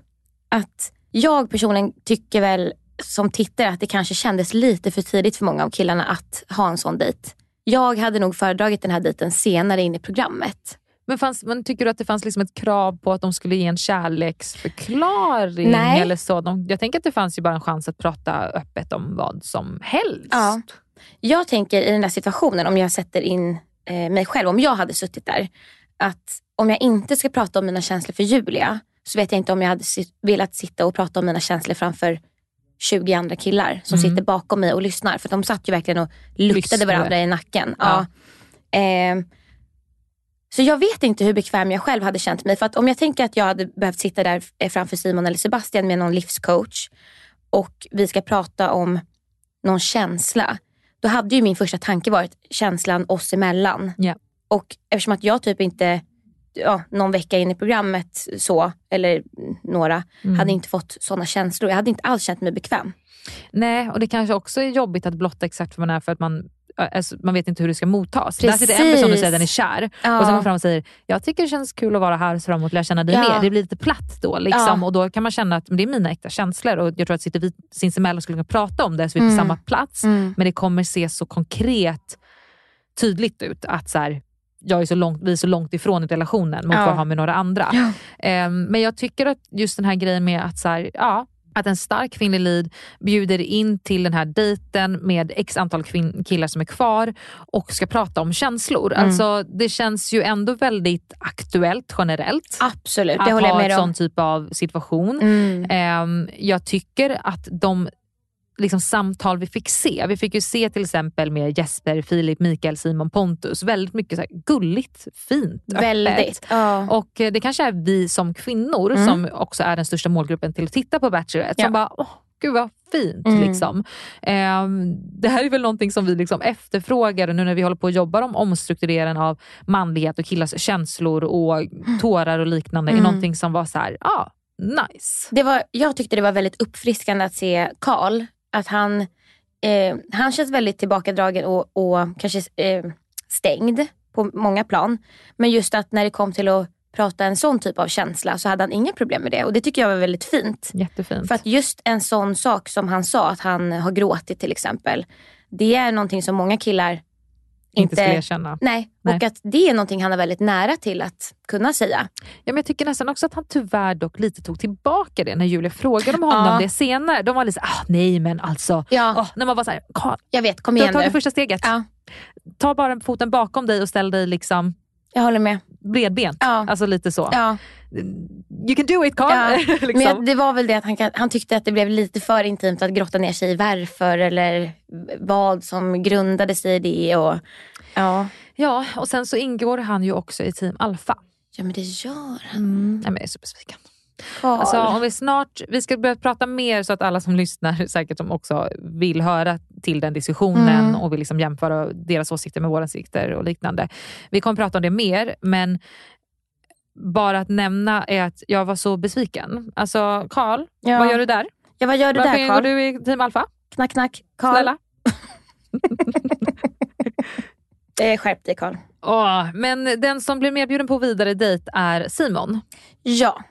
S3: att jag personligen tycker väl som tittare att det kanske kändes lite för tidigt för många av killarna att ha en sån dejt. Jag hade nog föredragit den här dejten senare in i programmet.
S1: Men, fanns, men tycker du att det fanns liksom ett krav på att de skulle ge en kärleksförklaring?
S3: Nej.
S1: Eller så? De, jag tänker att det fanns ju bara en chans att prata öppet om vad som helst.
S3: Ja. Jag tänker i den där situationen, om jag sätter in mig själv, om jag hade suttit där, att om jag inte ska prata om mina känslor för Julia, så vet jag inte om jag hade velat sitta och prata om mina känslor framför 20 andra killar som
S1: Mm.
S3: sitter bakom mig och lyssnar. För de satt ju verkligen och luktade varandra i nacken.
S1: Ja.
S3: Ja. Eh, så jag vet inte hur bekväm jag själv hade känt mig. För att om jag tänker att jag hade behövt sitta där eh, framför Simon eller Sebastian med någon livscoach och vi ska prata om någon känsla. Då hade ju min första tanke varit känslan oss emellan.
S1: Ja.
S3: Och eftersom att jag typ inte, ja, någon vecka in i programmet så, eller några,
S1: Mm.
S3: hade inte fått sådana känslor. Jag hade inte alls känt mig bekväm.
S1: Nej, och det kanske också är jobbigt att blotta exakt vad man är för att man Alltså, man vet inte hur det ska mottas. Där sitter en person och
S3: Precis.
S1: säger att den är kär
S3: Ja.
S1: och sen går fram och säger jag tycker det känns kul att vara här och se fram emot lära känna dig
S3: Ja.
S1: mer. Det blir lite platt då. Liksom.
S3: Ja.
S1: Och då kan man känna att det är mina äkta känslor och jag tror att sitter vi sinsemellan och skulle kunna prata om det så vi är på
S3: Mm.
S1: samma plats.
S3: Mm.
S1: Men det kommer se så konkret tydligt ut att så här, jag är så långt, vi är så långt ifrån i relationen mot
S3: Ja.
S1: vad jag har med några andra.
S3: Ja.
S1: Ehm, men jag tycker att just den här grejen med att, så här, ja, att en stark kvinnlig lead bjuder in till den här dejten med x antal killar som är kvar och ska prata om känslor.
S3: Mm.
S1: Alltså, det känns ju ändå väldigt aktuellt generellt.
S3: Absolut, det
S1: att
S3: håller jag
S1: ha
S3: med
S1: en
S3: om.
S1: sån typ av situation.
S3: Mm.
S1: Ehm, jag tycker att de liksom, samtal vi fick se, vi fick ju se till exempel med Jesper, Filip, Mikael, Simon, Pontus, väldigt mycket så gulligt, fint, öppet.
S3: Väldigt. Ja.
S1: Och eh, det kanske är vi som kvinnor
S3: Mm.
S1: som också är den största målgruppen till att titta på Bachelorette
S3: Ja.
S1: som bara, åh gud vad fint.
S3: Mm.
S1: Liksom. Ehm, det här är väl någonting som vi liksom efterfrågar och nu när vi håller på att jobba om omstruktureringen av manlighet och killars känslor och tårar och liknande är
S3: Mm.
S1: någonting som var så här, ja, nice.
S3: Det var, jag tyckte det var väldigt uppfriskande att se Karl. Att han, eh, han känns väldigt tillbakadragen och, och kanske eh, stängd på många plan. Men just att när det kom till att prata en sån typ av känsla så hade han inga problem med det. Och det tycker jag var väldigt fint.
S1: Jättefint.
S3: För att just en sån sak som han sa, att han har gråtit till exempel. Det är någonting som många killar
S1: inte skulle erkänna.
S3: Nej,
S1: Nej.
S3: och att det är någonting han är väldigt nära till att kunna säga.
S1: Ja, men jag tycker nästan också att han tyvärr dock lite tog tillbaka det när Julia frågade om honom
S3: Ja.
S1: det senare. De var lite såhär, ah, nej men alltså.
S3: Ja,
S1: Åh, när man var såhär,
S3: jag vet. Kom
S1: du har
S3: igen
S1: tagit
S3: nu.
S1: första steget.
S3: Ja,
S1: Ta bara foten bakom dig och ställ dig liksom
S3: jag håller med.
S1: bredbent.
S3: Ja.
S1: Alltså lite så.
S3: Ja.
S1: You can do it Carl!
S3: Ja,
S1: liksom.
S3: Men det var väl det att han, han tyckte att det blev lite för intimt att grotta ner sig i varför eller vad som grundade sig i det. Och, ja.
S1: Ja, och sen så ingår han ju också i Team Alpha.
S3: ja, men det gör han.
S1: Mm. Nej, men jag är så besviken.
S3: Karl.
S1: Alltså, om vi snart, vi ska börja prata mer så att alla som lyssnar säkert som också vill höra till den diskussionen
S3: Mm.
S1: och vill liksom jämföra deras åsikter med våra åsikter och liknande. Vi kommer prata om det mer men bara att nämna är att jag var så besviken. Alltså Karl,
S3: Ja.
S1: vad gör du där?
S3: ja, vad gör du
S1: Varför
S3: där Karl?
S1: du i Team Alpha?
S3: Knack, knack. Karl.
S1: Snälla?
S3: Eh, skärp dig Karl.
S1: Men den som blir medbjuden på vidare dejt är Simon.
S3: Ja,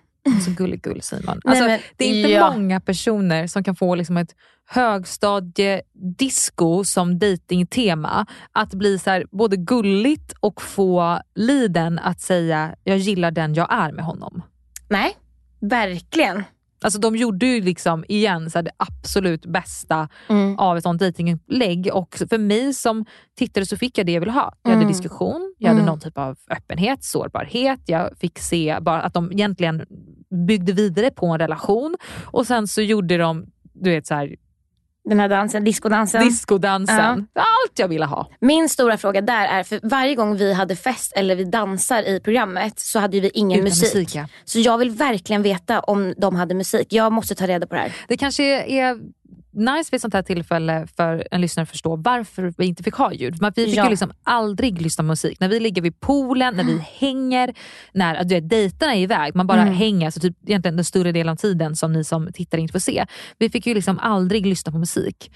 S1: Så gullig gull Simon.
S3: Nej,
S1: Alltså,
S3: men-
S1: det är inte
S3: ja.
S1: många personer som kan få liksom ett högstadiedisco som datingtema att bli så här, både gulligt och få liden att säga jag gillar den jag är med honom.
S3: Nej, verkligen.
S1: Alltså de gjorde ju liksom igen så här, det absolut bästa
S3: Mm.
S1: av ett sånt dejtinginlägg och för mig som tittare så fick jag det jag ville ha. Jag hade
S3: Mm.
S1: diskussion, jag hade
S3: Mm.
S1: någon typ av öppenhet, sårbarhet. Jag fick se bara att de egentligen byggde vidare på en relation och sen så gjorde de du vet så här,
S3: Den här dansen, discodansen.
S1: discodansen. Allt jag ville ha.
S3: Min stora fråga där är, för varje gång vi hade fest eller vi dansar i programmet så hade vi ingen
S1: Utan
S3: musik.
S1: musik, ja.
S3: Så jag vill verkligen veta om de hade musik. Jag måste ta reda på det här.
S1: Det kanske är nice vid ett sånt här tillfälle för en lyssnare att förstå varför vi inte fick ha ljud. Men vi fick
S3: Ja.
S1: ju liksom aldrig lyssna på musik. När vi ligger vid poolen, när vi hänger, när du vet, dejterna är iväg, man bara
S3: Mm.
S1: hänger, alltså typ egentligen den större delen av tiden som ni som tittare inte får se. Vi fick ju liksom aldrig lyssna på musik.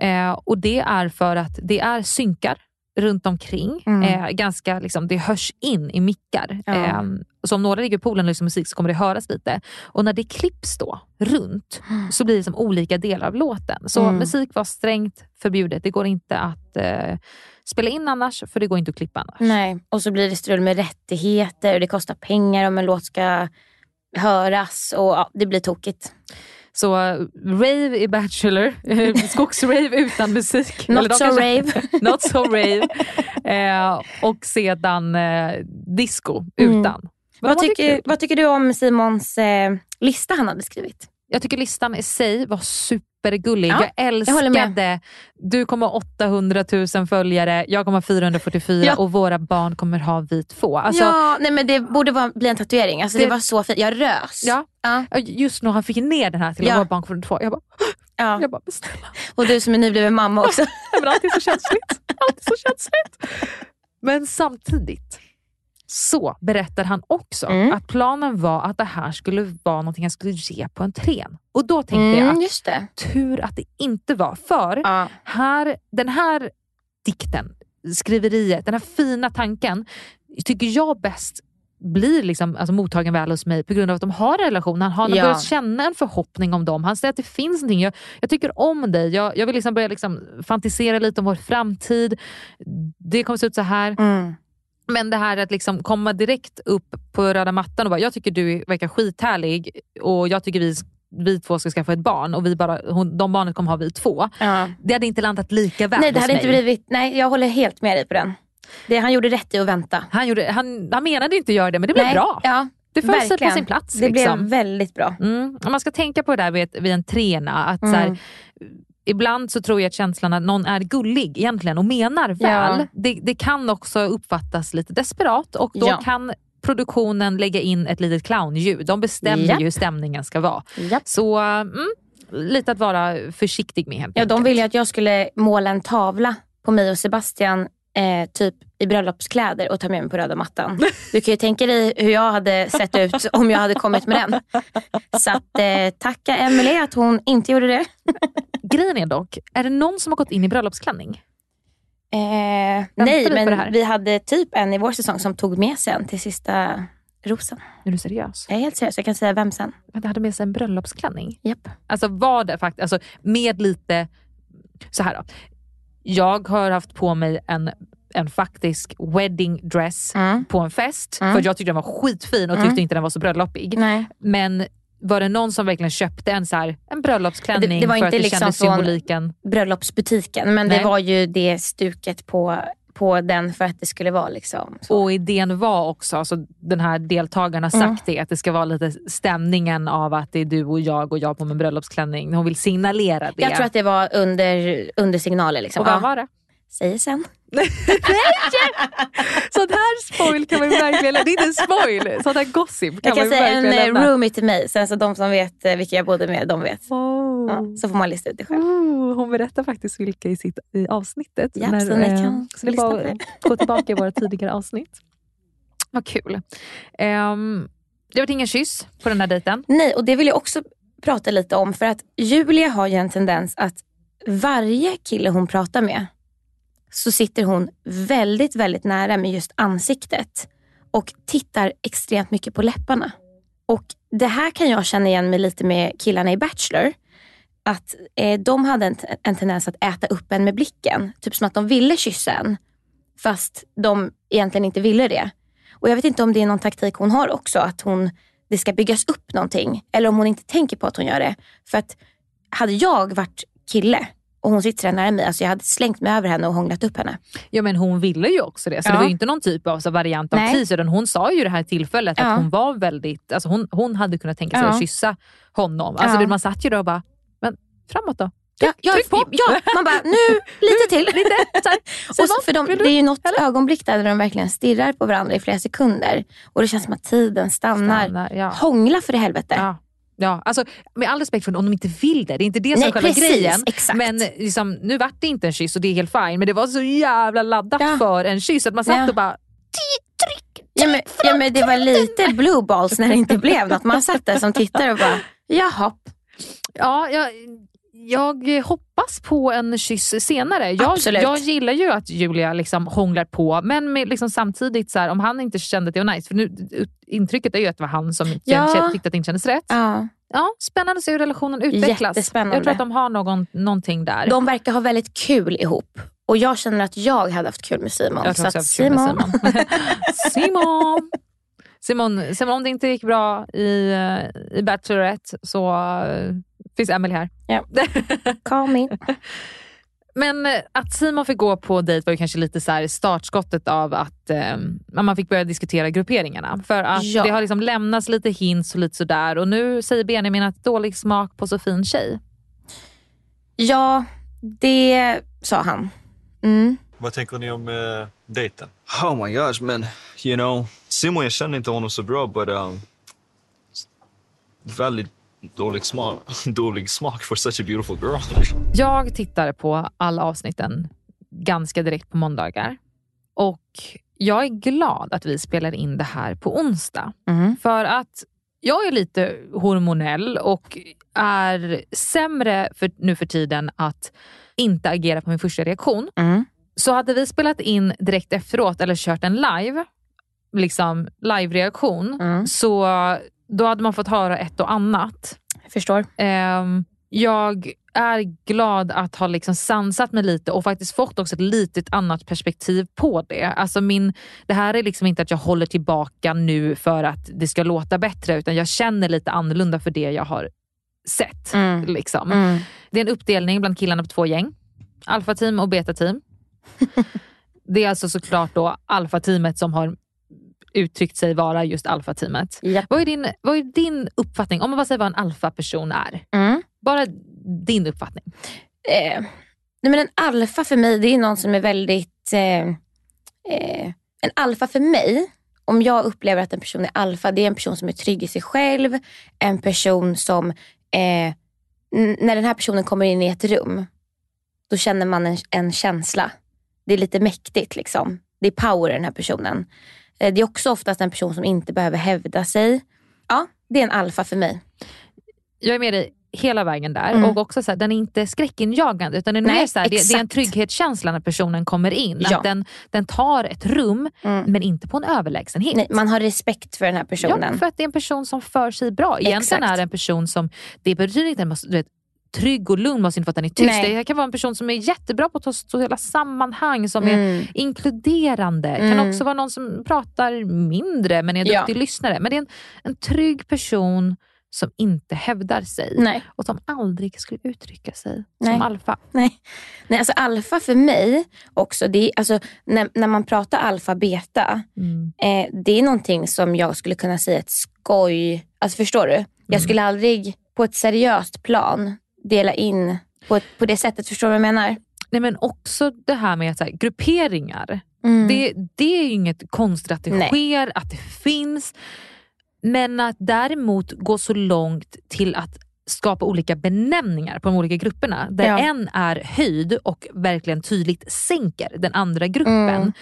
S1: Eh, och det är för att det är synkar runt omkring.
S3: Mm.
S1: Eh, ganska liksom, det hörs in i mickar.
S3: Ja.
S1: Eh, så om några ligger i poolen och lyssnar musik så kommer det höras lite. Och när det klipps då runt så blir det som olika delar av låten. Så
S3: Mm.
S1: musik var strängt förbjudet. Det går inte att eh, spela in annars för det går inte att klippa annars.
S3: Nej, och så blir det strul med rättigheter och det kostar pengar om en låt ska höras och ja, det blir tokigt.
S1: Så rave i Bachelor, skogsrave utan musik.
S3: Not so
S1: kanske-
S3: rave.
S1: Not so rave. Eh, och sedan eh, disco
S3: Mm.
S1: utan. Men
S3: Vad
S1: hade
S3: tycker, vad tycker du om Simons eh, lista han hade skrivit?
S1: Jag tycker listan i sig var supergullig.
S3: Ja,
S1: jag
S3: jag
S1: älskade, du kommer ha 800 000 följare, jag kommer ha 444
S3: Ja.
S1: och våra barn kommer ha vi två. Alltså,
S3: ja, nej men det borde vara, bli en tatuering. Alltså, det,
S1: Det-
S3: var så fint. Jag rös.
S1: Ja.
S3: Ja.
S1: Just när han fick ner den här till
S3: Ja.
S1: våra barn kommer två. Jag bara,
S3: Ja.
S1: jag bara men snälla.
S3: Och du som är nybliven mamma också.
S1: Men allt är så känsligt. Allt är så känsligt. Men samtidigt så berättar han också
S3: Mm.
S1: att planen var att det här skulle vara någonting han skulle ge på entrén. Och då tänkte jag
S3: Mm,
S1: att
S3: just det.
S1: tur att det inte var. För
S3: Ja.
S1: här, den här dikten, skriveriet, den här fina tanken tycker jag bäst blir liksom, alltså, mottagen väl hos mig på grund av att de har en relation. Han har
S3: Ja.
S1: börjat känna en förhoppning om dem. Han säger att det finns någonting. Jag, jag tycker om dig. Jag, jag vill liksom börja liksom fantisera lite om vår framtid. Det kommer se ut så här.
S3: Mm.
S1: Men det här att liksom komma direkt upp på röda mattan och bara, jag tycker du verkar skithärlig och jag tycker vi, vi två ska skaffa ett barn och vi bara, hon, de barnet kommer ha vi två.
S3: Ja.
S1: Det hade inte landat lika väl
S3: Nej, det hade inte blivit, nej, jag håller helt med dig på den. Det, han gjorde rätt i att vänta.
S1: Han, gjorde, han, han menade inte att göra det men det blev
S3: nej,
S1: bra.
S3: Ja,
S1: det föll sig på sin plats.
S3: Det
S1: liksom.
S3: blev väldigt bra.
S1: Mm. Man ska tänka på det där vid, vid en trena. Att så här,
S3: Mm.
S1: Ibland så tror jag att känslan att någon är gullig egentligen och menar väl.
S3: Ja.
S1: Det, det kan också uppfattas lite desperat och då
S3: Ja.
S1: kan produktionen lägga in ett litet clownljud. De bestämmer
S3: Japp.
S1: ju hur stämningen ska vara.
S3: Japp.
S1: Så mm, lite att vara försiktig med helt
S3: Ja, de
S1: enkelt.
S3: ville ju att jag skulle måla en tavla på mig och Sebastian eh, typ i bröllopskläder och ta med mig på röda mattan. Du kan ju tänka dig hur jag hade sett ut om jag hade kommit med den. Så att, eh, tacka Emelie att hon inte gjorde det.
S1: Grejen är dock, är det någon som har gått in i bröllopsklänning?
S3: Eh, nej, men vi hade typ en i vår säsong som tog med sig en till sista rosen.
S1: Är du seriös?
S3: Jag är helt seriös, jag kan säga vem sen.
S1: Det hade med sig en bröllopsklänning?
S3: Japp.
S1: Alltså var det faktiskt, alltså med lite, så här då. Jag har haft på mig en, en faktisk wedding dress
S3: Mm.
S1: på en fest
S3: Mm.
S1: för jag tyckte den var skitfin och tyckte
S3: Mm.
S1: inte den var så bröllopig.
S3: Nej.
S1: Men var det någon som verkligen köpte en, så här, en bröllopsklänning
S3: Det- det var
S1: för
S3: inte
S1: att det
S3: liksom
S1: kändes symboliken?
S3: bröllopsbutiken. Men
S1: Nej.
S3: det var ju det stuket på, på den för att det skulle vara liksom så.
S1: Och idén var också, alltså den här deltagaren har sagt
S3: Mm.
S1: det, att det ska vara lite stämningen av att det är du och jag och jag på min bröllopsklänning. Hon vill signalera det.
S3: Jag tror att det var under, under signaler. Liksom.
S1: och vad
S3: Ja,
S1: var det?
S3: Säger sen.
S1: Sånt här spoil kan man verkligen, det är inte en spoil, sånt här gossip kan
S3: Jag kan
S1: man ju
S3: säga en
S1: verkligen
S3: eh,
S1: lämna.
S3: roomie till mig. Sen så de som vet eh, vilka jag bodde med, de vet.
S1: Oh.
S3: Ja, så får man lista ut det själv.
S1: Oh, hon berättar faktiskt vilka i, sitt, i avsnittet.
S3: Ja, så ni
S1: eh,
S3: kan
S1: så det
S3: lyssna på
S1: att gå tillbaka i våra tidigare avsnitt. Vad kul. Um, det var ingen kyss på den här dejten.
S3: Nej, och det vill jag också prata lite om. För att Julia har ju en tendens att varje kille hon pratar med så sitter hon väldigt, väldigt nära med just ansiktet och tittar extremt mycket på läpparna. Och det här kan jag känna igen mig lite med killarna i Bachelor. Att eh, de hade en, en tendens att äta upp en med blicken. Typ som att de ville kyssa en. Fast de egentligen inte ville det. Och jag vet inte om det är någon taktik hon har också. Att hon, det ska byggas upp någonting. Eller om hon inte tänker på att hon gör det. För att hade jag varit kille och hon sitter nära mig, alltså jag hade slängt mig över henne och hånglat upp henne.
S1: Ja men hon ville ju också det. Så
S3: Ja.
S1: det var ju inte någon typ av så variant av teaser. utan Hon sa ju det här tillfället
S3: Ja.
S1: att hon var väldigt, alltså hon, hon hade kunnat tänka sig
S3: Ja.
S1: att kyssa honom. Alltså man satt ju där och bara, men framåt då.
S3: Ja, ja,
S1: tryck på.
S3: ja, man bara nu lite till.
S1: Lite, så här,
S3: Och så, för de, det är ju något ögonblick där de verkligen stirrar på varandra i flera sekunder. Och det känns som att tiden stannar.
S1: Stannar, ja.
S3: Hångla för i helvete.
S1: Ja. Alltså, med all respekt för om de inte vill det. Det är inte det som
S3: Nej,
S1: är själva
S3: precis,
S1: grejen.
S3: exakt.
S1: Men liksom, nu vart det inte en kyss och det är helt fine. Men det var så jävla laddat
S3: Ja.
S1: för en kyss att man satt
S3: Ja.
S1: och bara
S3: Ja, men, ja, men det var lite blue balls när det inte blev något. Man satt där som tittare och bara, jaha.
S1: Ja, jag, jag hoppas på en kyss senare. Jag, jag gillar ju att Julia liksom hånglar på, men med liksom samtidigt, så här, om han inte kände att det var nice, för nu, intrycket är ju att det var han som
S3: Ja.
S1: tyckte att det inte kändes rätt.
S3: Ja.
S1: Ja, spännande att se hur relationen utvecklas.
S3: Jättespännande.
S1: Jag tror att de har någon, någonting där.
S3: De verkar ha väldigt kul ihop. Och jag känner att jag hade haft kul med Simon.
S1: Jag tror
S3: Så
S1: också jag haft kul med
S3: Simon.
S1: Simon! Simon, Simon, om det inte gick bra i, eh, i Bachelorette så eh, finns Emily här.
S3: Ja. Call me.
S1: Men eh, att Simon fick gå på dejt var ju kanske lite så här startskottet av att eh, man fick börja diskutera grupperingarna. För att
S3: Ja.
S1: det har liksom lämnats lite hints och lite sådär och nu säger Benjamin att dålig smak på så fin tjej.
S3: Ja, det sa han. Mm.
S5: Vad tänker ni om uh, dejten?
S6: Oh my gosh, man. You know, Simon, jag känner inte honom så bra, but um, väldigt dålig smak, dålig smak for such a beautiful girl.
S1: Jag tittar på alla avsnitten ganska direkt på måndagar. Och jag är glad att vi spelar in det här på onsdag.
S3: Mm.
S1: För att jag är lite hormonell och är sämre för, nu för tiden att inte agera på min första reaktion.
S3: Mm.
S1: Så hade vi spelat in direkt efteråt eller kört en live, liksom live-reaktion,
S3: Mm.
S1: så då hade man fått höra ett och annat.
S3: Jag förstår.
S1: Ehm, jag är glad att ha liksom sansat mig lite och faktiskt fått också ett litet annat perspektiv på det. Alltså min, det här är liksom inte att jag håller tillbaka nu för att det ska låta bättre utan jag känner lite annorlunda för det jag har sett.
S3: Mm.
S1: Liksom.
S3: Mm.
S1: Det är en uppdelning bland killarna på två gäng. Alfa-team och beta-team. det är alltså såklart då alfa-teamet som har uttryckt sig vara just alfa-teamet.
S3: Japp.
S1: Vad är, din, vad är din uppfattning, om man bara säger vad en alfa-person är?
S3: Mm.
S1: Bara din uppfattning.
S3: Eh, nej men en alfa för mig, det är någon som är väldigt... Eh, eh, en alfa för mig, om jag upplever att en person är alfa, det är en person som är trygg i sig själv. En person som, eh, när den här personen kommer in i ett rum, då känner man en, en känsla. Det är lite mäktigt liksom. Det är power i den här personen. Eh, det är också oftast en person som inte behöver hävda sig. Ja, det är en alfa för mig.
S1: Jag är med dig hela vägen där
S3: Mm.
S1: och också så här, den är inte skräckinjagande utan den är
S3: Nej,
S1: mer så här, det, det är en trygghetskänsla när personen kommer in.
S3: Ja.
S1: Att den, den tar ett rum
S3: Mm.
S1: men inte på en överlägsenhet.
S3: Nej, man har respekt för den här personen.
S1: Ja, för att det är en person som för sig bra. Egentligen
S3: Exakt.
S1: är det en person som, det betyder inte att man måste- du vet, trygg och lugn måste inte vara att den är tyst.
S3: Nej.
S1: Det kan vara en person som är jättebra på att ta sociala sammanhang, som är
S3: Mm.
S1: inkluderande. kan
S3: Mm.
S1: också vara någon som pratar mindre men är en
S3: Ja.
S1: duktig lyssnare. Men det är en, en trygg person som inte hävdar sig
S3: Nej.
S1: och som aldrig skulle uttrycka sig
S3: Nej.
S1: som alfa.
S3: Nej. Nej, alltså alfa för mig också, det är, alltså, när, när man pratar alfa beta,
S1: Mm.
S3: eh, det är någonting som jag skulle kunna säga ett skoj. Alltså förstår du? Jag skulle aldrig på ett seriöst plan dela in på, ett, på det sättet. Förstår du vad jag menar?
S1: Nej, men också det här med att så här, grupperingar.
S3: Mm.
S1: Det, det är ju inget konstigt att det
S3: Nej.
S1: sker, att det finns. Men att däremot gå så långt till att skapa olika benämningar på de olika grupperna. Där
S3: Ja.
S1: en är höjd och verkligen tydligt sänker den andra gruppen.
S3: Mm.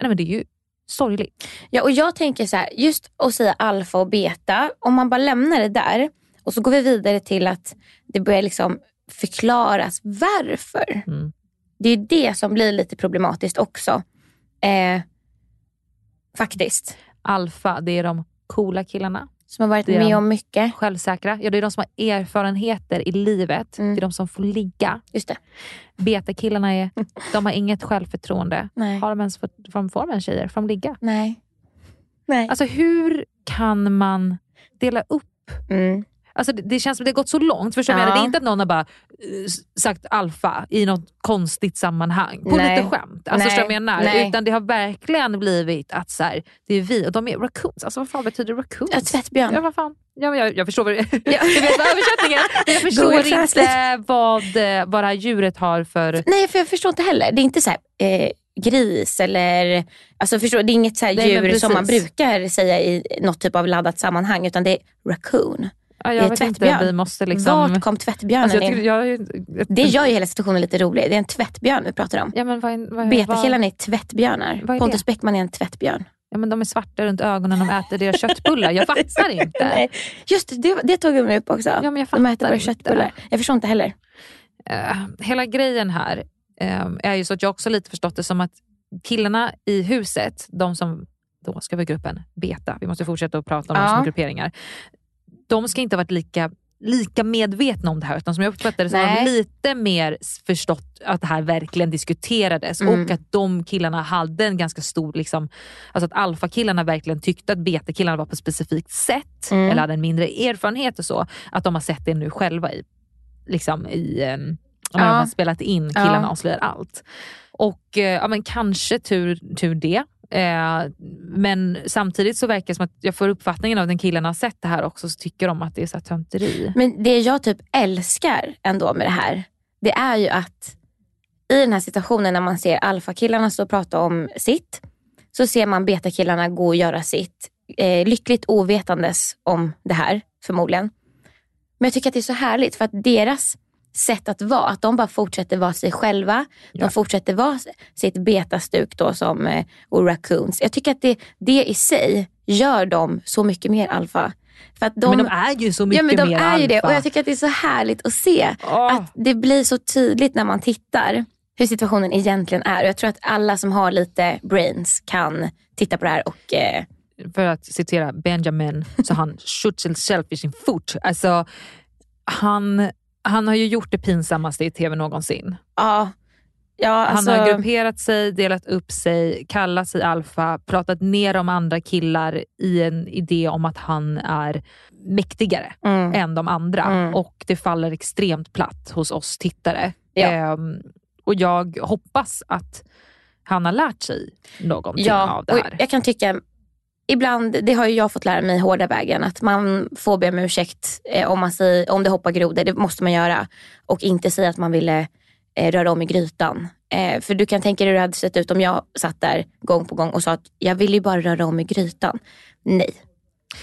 S1: Nej, men det är ju sorgligt.
S3: Ja, och jag tänker så här, just att säga alfa och beta, om man bara lämnar det där och så går vi vidare till att det börjar liksom förklaras varför.
S1: Mm.
S3: Det är det som blir lite problematiskt också. Eh, faktiskt.
S1: Alfa, det är de coola killarna
S3: Som har varit med
S1: de.
S3: om mycket.
S1: Självsäkra. Ja, det är de som har erfarenheter i livet.
S3: Mm.
S1: Det är de som får ligga.
S3: Just det.
S1: Beta-killarna är, de har inget självförtroende.
S3: Nej.
S1: Har de ens fått, får får de ens tjejer? Får de ligga?
S3: Nej. Nej.
S1: Alltså hur kan man dela upp
S3: Mm.
S1: Alltså det, det känns som det har gått så långt. Förstår jag
S3: Ja.
S1: Det är inte att någon har bara eh, sagt alfa i något konstigt sammanhang. På
S3: Nej.
S1: lite skämt. Alltså,
S3: Nej.
S1: jag menar?
S3: Nej.
S1: Utan det har verkligen blivit att så här, det är vi och de är raccoons. Alltså vad fan betyder raccoons?
S3: Ja, tvättbjörn.
S1: Ja, vad fan. Ja, jag, jag förstår vad det
S3: Ja.
S1: Jag vet vad översättningen är. Jag förstår inte vad, eh, vad det här djuret har för...
S3: Nej, för jag förstår inte heller. Det är inte så här, eh, gris eller... Alltså förstår, det är inget så djur som man brukar säga i något typ av laddat sammanhang. Utan det är raccoon.
S1: Ja, jag vet inte,
S3: tvättbjörn.
S1: vi måste liksom...
S3: Vart kom tvättbjörnen
S1: Alltså, jag
S3: in?
S1: tycker, jag, jag,
S3: Det gör ju hela situationen lite rolig. Det är en tvättbjörn vi pratar om.
S1: Ja, men vad,
S3: Betakillarna är tvättbjörnar.
S1: Vad är
S3: Pontus? Bäckman är en tvättbjörn.
S1: ja, men de är svarta runt ögonen, de äter deras köttbullar. Jag fattar inte.
S3: Nej. Just det, det, tog vi upp också.
S1: Ja, men jag
S3: De äter våra
S1: inte.
S3: köttbullar. Jag förstår inte heller.
S1: Eh, hela grejen här eh, är ju så att jag också lite förstått det som att killarna i huset, de som då ska vara gruppen beta, vi måste fortsätta att prata om
S3: Ja.
S1: som grupperingar. De ska inte ha varit lika lika medvetna om det här utan som jag uppfattar det så har de lite mer förstått att det här verkligen diskuterades
S3: Mm.
S1: och att de killarna hade en ganska stor, liksom, alltså att alfakillarna verkligen tyckte att betakillarna var på ett specifikt sätt
S3: Mm.
S1: eller hade en mindre erfarenhet och så. Att de har sett det nu själva i, liksom i om
S3: Ja.
S1: man har spelat in killarna
S3: Ja.
S1: avslöjar allt. Och eh, ja, men kanske tur, tur det. Eh, men samtidigt så verkar det som att jag får uppfattningen av att den killarna har sett det här också så tycker de att det är så här tönteri.
S3: Men det jag typ älskar ändå med det här, det är ju att i den här situationen när man ser alfakillarna stå och prata om sitt, så ser man betakillarna gå och göra sitt. Eh, lyckligt ovetandes om det här, förmodligen. Men jag tycker att det är så härligt för att deras sätt att vara, att de bara fortsätter vara sig själva.
S1: Ja.
S3: De fortsätter vara sitt betastuk då som eh, och raccoons. Jag tycker att det, det i sig gör dem så mycket mer alfa. För att de,
S1: men de är ju så mycket
S3: ja, men de
S1: mer
S3: är ju det
S1: alfa.
S3: och jag tycker att det är så härligt att se.
S1: Åh.
S3: Att det blir så tydligt när man tittar hur situationen egentligen är. Och jag tror att alla som har lite brains kan titta på det här och eh,
S1: för att citera Benjamin, så han shoots himself in sin foot. Alltså, han, han har ju gjort det pinsammaste i tv någonsin.
S3: ja, ja alltså,
S1: Han har grupperat sig, delat upp sig, kallat sig alfa, pratat ner om andra killar i en idé om att han är mäktigare
S3: mm,
S1: än de andra.
S3: Mm.
S1: Och det faller extremt platt hos oss tittare.
S3: Ja.
S1: Ehm, och jag hoppas att han har lärt sig någonting
S3: ja,
S1: av det
S3: och
S1: här.
S3: jag kan tycka Ibland, det har ju jag fått lära mig hårda vägen, att man får be om ursäkt eh, om, man säger, om det hoppar grodor. Det måste man göra. Och inte säga att man ville eh, röra om i grytan. Eh, för du kan tänka dig hur det hade sett ut om jag satt där gång på gång och sa att jag vill ju bara röra om i grytan. Nej.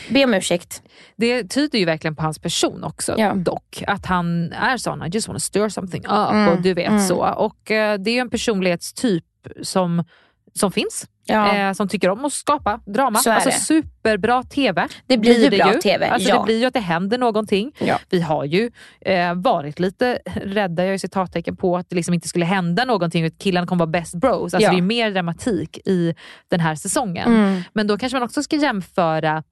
S3: Be om ursäkt.
S1: Det tyder ju verkligen på hans person också
S3: Ja.
S1: dock. Att han är sån, I just wanna stir something up
S3: Mm,
S1: och du vet
S3: mm.
S1: så. Och eh, det är ju en personlighetstyp som, som finns.
S3: Ja.
S1: Eh, som tycker om att skapa drama. Alltså
S3: det.
S1: superbra TV.
S3: Det blir ju bra
S1: ju.
S3: TV,
S1: Alltså,
S3: ja.
S1: Det blir ju att det händer någonting.
S3: Ja.
S1: Vi har ju eh, varit lite rädda, jag är citattecken på att det liksom inte skulle hända någonting. Att killarna kommer vara best bros. Alltså. Det är mer dramatik i den här säsongen.
S3: Mm.
S1: Men då kanske man också ska jämföra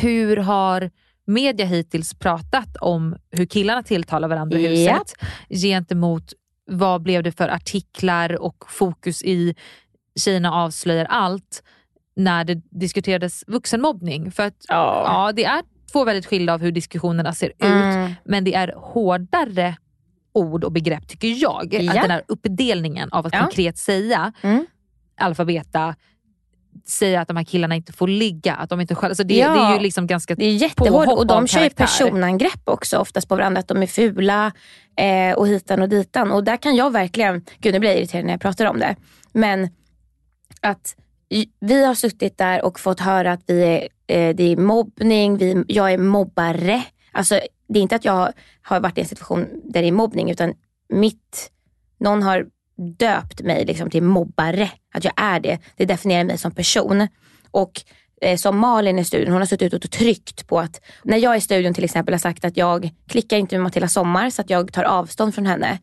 S1: hur har media hittills pratat om hur killarna tilltalar varandra i
S3: Ja.
S1: huset gentemot vad blev det för artiklar och fokus i Tjejerna avslöjar allt när det diskuterades vuxenmobbning. För att
S3: Ja.
S1: ja, det är två väldigt skilda av hur diskussionerna ser ut
S3: Mm.
S1: men det är hårdare ord och begrepp tycker jag.
S3: Ja.
S1: Att den här uppdelningen av att
S3: Ja.
S1: konkret säga
S3: Mm.
S1: alfa, beta, säga att de här killarna inte får ligga. Att de inte själva, så det,
S3: Ja.
S1: det är ju liksom ganska
S3: Det är jättehårt och de kör ju personangrepp också oftast på varandra. Att de är fula eh, och hitan och ditan. Och där kan jag verkligen, gud nu blir jag irriterad när jag pratar om det. Men att vi har suttit där och fått höra att vi är, eh, det är mobbning, vi, jag är mobbare. Alltså det är inte att jag har varit i en situation där det är mobbning utan mitt, någon har döpt mig liksom till mobbare. Att jag är det. Det definierar mig som person. Och eh, som Malin i studion, hon har suttit ut och tryckt på att när jag i studion till exempel har sagt att jag klickar inte med Matilda Sommar så att jag tar avstånd från henne.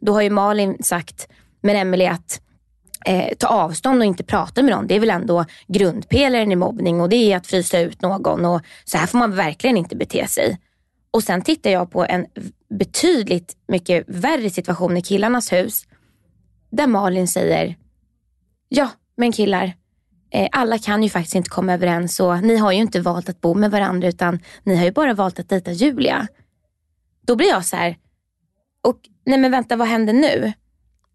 S3: Då har ju Malin sagt, men Emelie att eh, ta avstånd och inte prata med någon. Det är väl ändå grundpelaren i mobbning och det är att frysa ut någon och så här får man verkligen inte bete sig. Och sen tittar jag på en betydligt mycket värre situation i killarnas hus där Malin säger, ja men killar, eh, alla kan ju faktiskt inte komma överens och ni har ju inte valt att bo med varandra utan ni har ju bara valt att dejta Julia. Då blir jag så här, och nej men vänta vad händer nu?